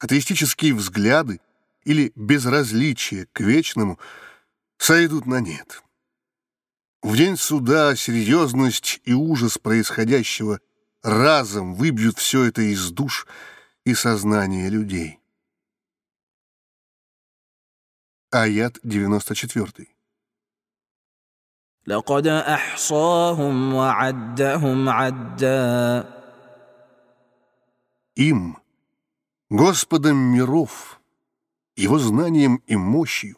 [SPEAKER 2] атеистические взгляды или безразличие к вечному — сойдут на нет. В день суда серьезность и ужас происходящего разом выбьют все это из душ и сознания людей. Аят 94.
[SPEAKER 3] لقد أحصاهم وعدهم عدا
[SPEAKER 2] Им, Господом миров, Его знанием и мощью,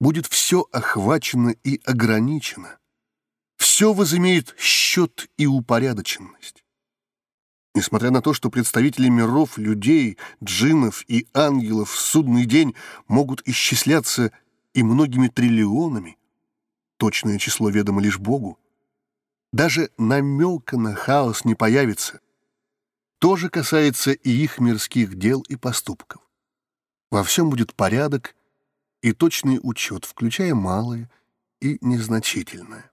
[SPEAKER 2] будет все охвачено и ограничено. Все возымеет счет и упорядоченность. Несмотря на то, что представители миров, людей, джиннов и ангелов в судный день могут исчисляться и многими триллионами, точное число ведомо лишь Богу, даже намека на хаос не появится. То же касается и их мирских дел и поступков. Во всем будет порядок и точный учет, включая малое и незначительное.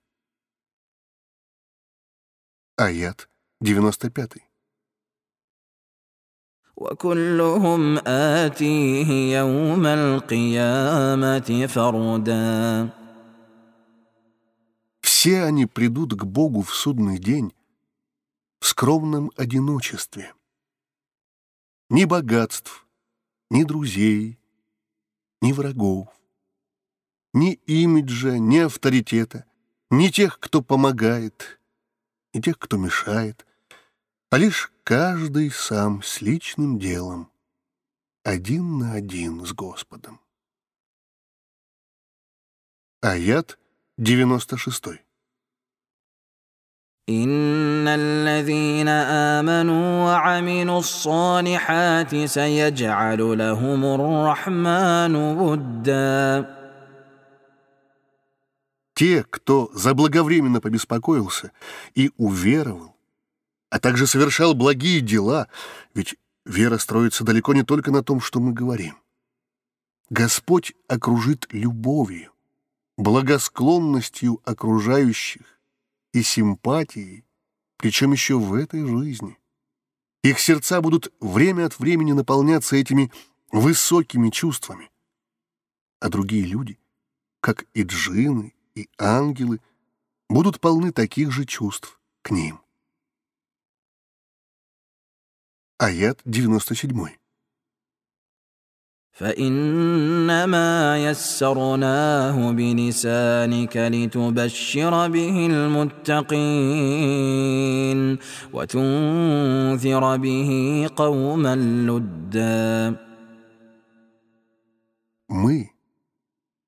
[SPEAKER 2] Аят 95.
[SPEAKER 3] وكلهم آتيه يوم القيامة فردا
[SPEAKER 2] Все они придут к Богу в судный день в скромном одиночестве. Ни богатств, ни друзей, ни врагов, ни имиджа, ни авторитета, ни тех, кто помогает, ни тех, кто мешает, а лишь каждый сам с личным делом, один на один с Господом. Аят 96.
[SPEAKER 3] إن الذين آمنوا وعملوا الصالحات سيجعل لهم الرحمن ودا
[SPEAKER 2] Те, кто заблаговременно побеспокоился и уверовал, а также совершал благие дела, ведь вера строится далеко не только на том, что мы говорим. Господь окружит любовью, благосклонностью окружающих, и симпатией, причем еще в этой жизни. Их сердца будут время от времени наполняться этими высокими чувствами. А другие люди, как и джины, и ангелы, будут полны таких же чувств к ним. Аят 97.
[SPEAKER 3] فإنما يسرناه بلسانك لتبشر به المتقين وتنذر به قوما لدا
[SPEAKER 2] Мы,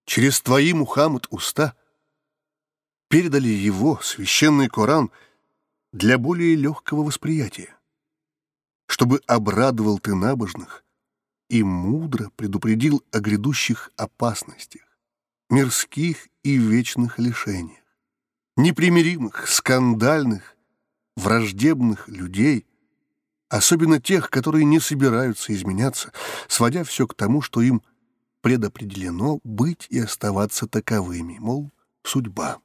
[SPEAKER 2] через твои, Мухаммад, уста, передали его, священный Коран, для более легкого восприятия, чтобы обрадовал ты набожных, и мудро предупредил о грядущих опасностях, мирских и вечных лишениях, непримиримых, скандальных, враждебных людей, особенно тех, которые не собираются изменяться, сводя все к тому, что им предопределено быть и оставаться таковыми, мол, судьба.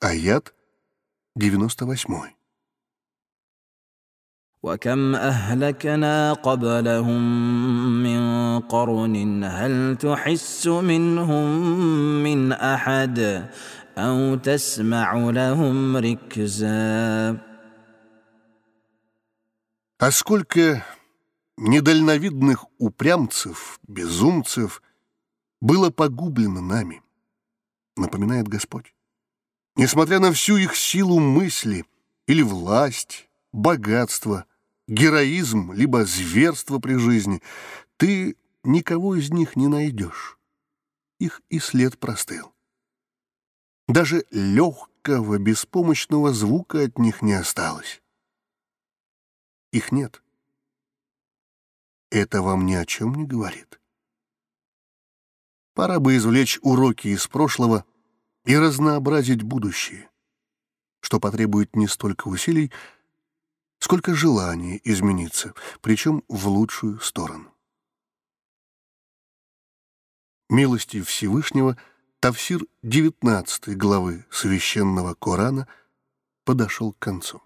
[SPEAKER 2] Аят 98.
[SPEAKER 3] وكم أهلكنا قبلهم من قرن هل تحس منهم من أحد أو تسمع لهم ركزا
[SPEAKER 2] А сколько недальновидных упрямцев, безумцев было погублено нами, напоминает Господь. Несмотря на всю их силу мысли или власть, богатство, героизм, либо зверство при жизни, ты никого из них не найдешь. Их и след простыл. Даже легкого, беспомощного звука от них не осталось. Их нет. Это вам ни о чем не говорит. Пора бы извлечь уроки из прошлого и разнообразить будущее, что потребует не столько усилий, сколько желания измениться, причем в лучшую сторону. Милости Всевышнего Тавсир 19 главы Священного Корана подошел к концу.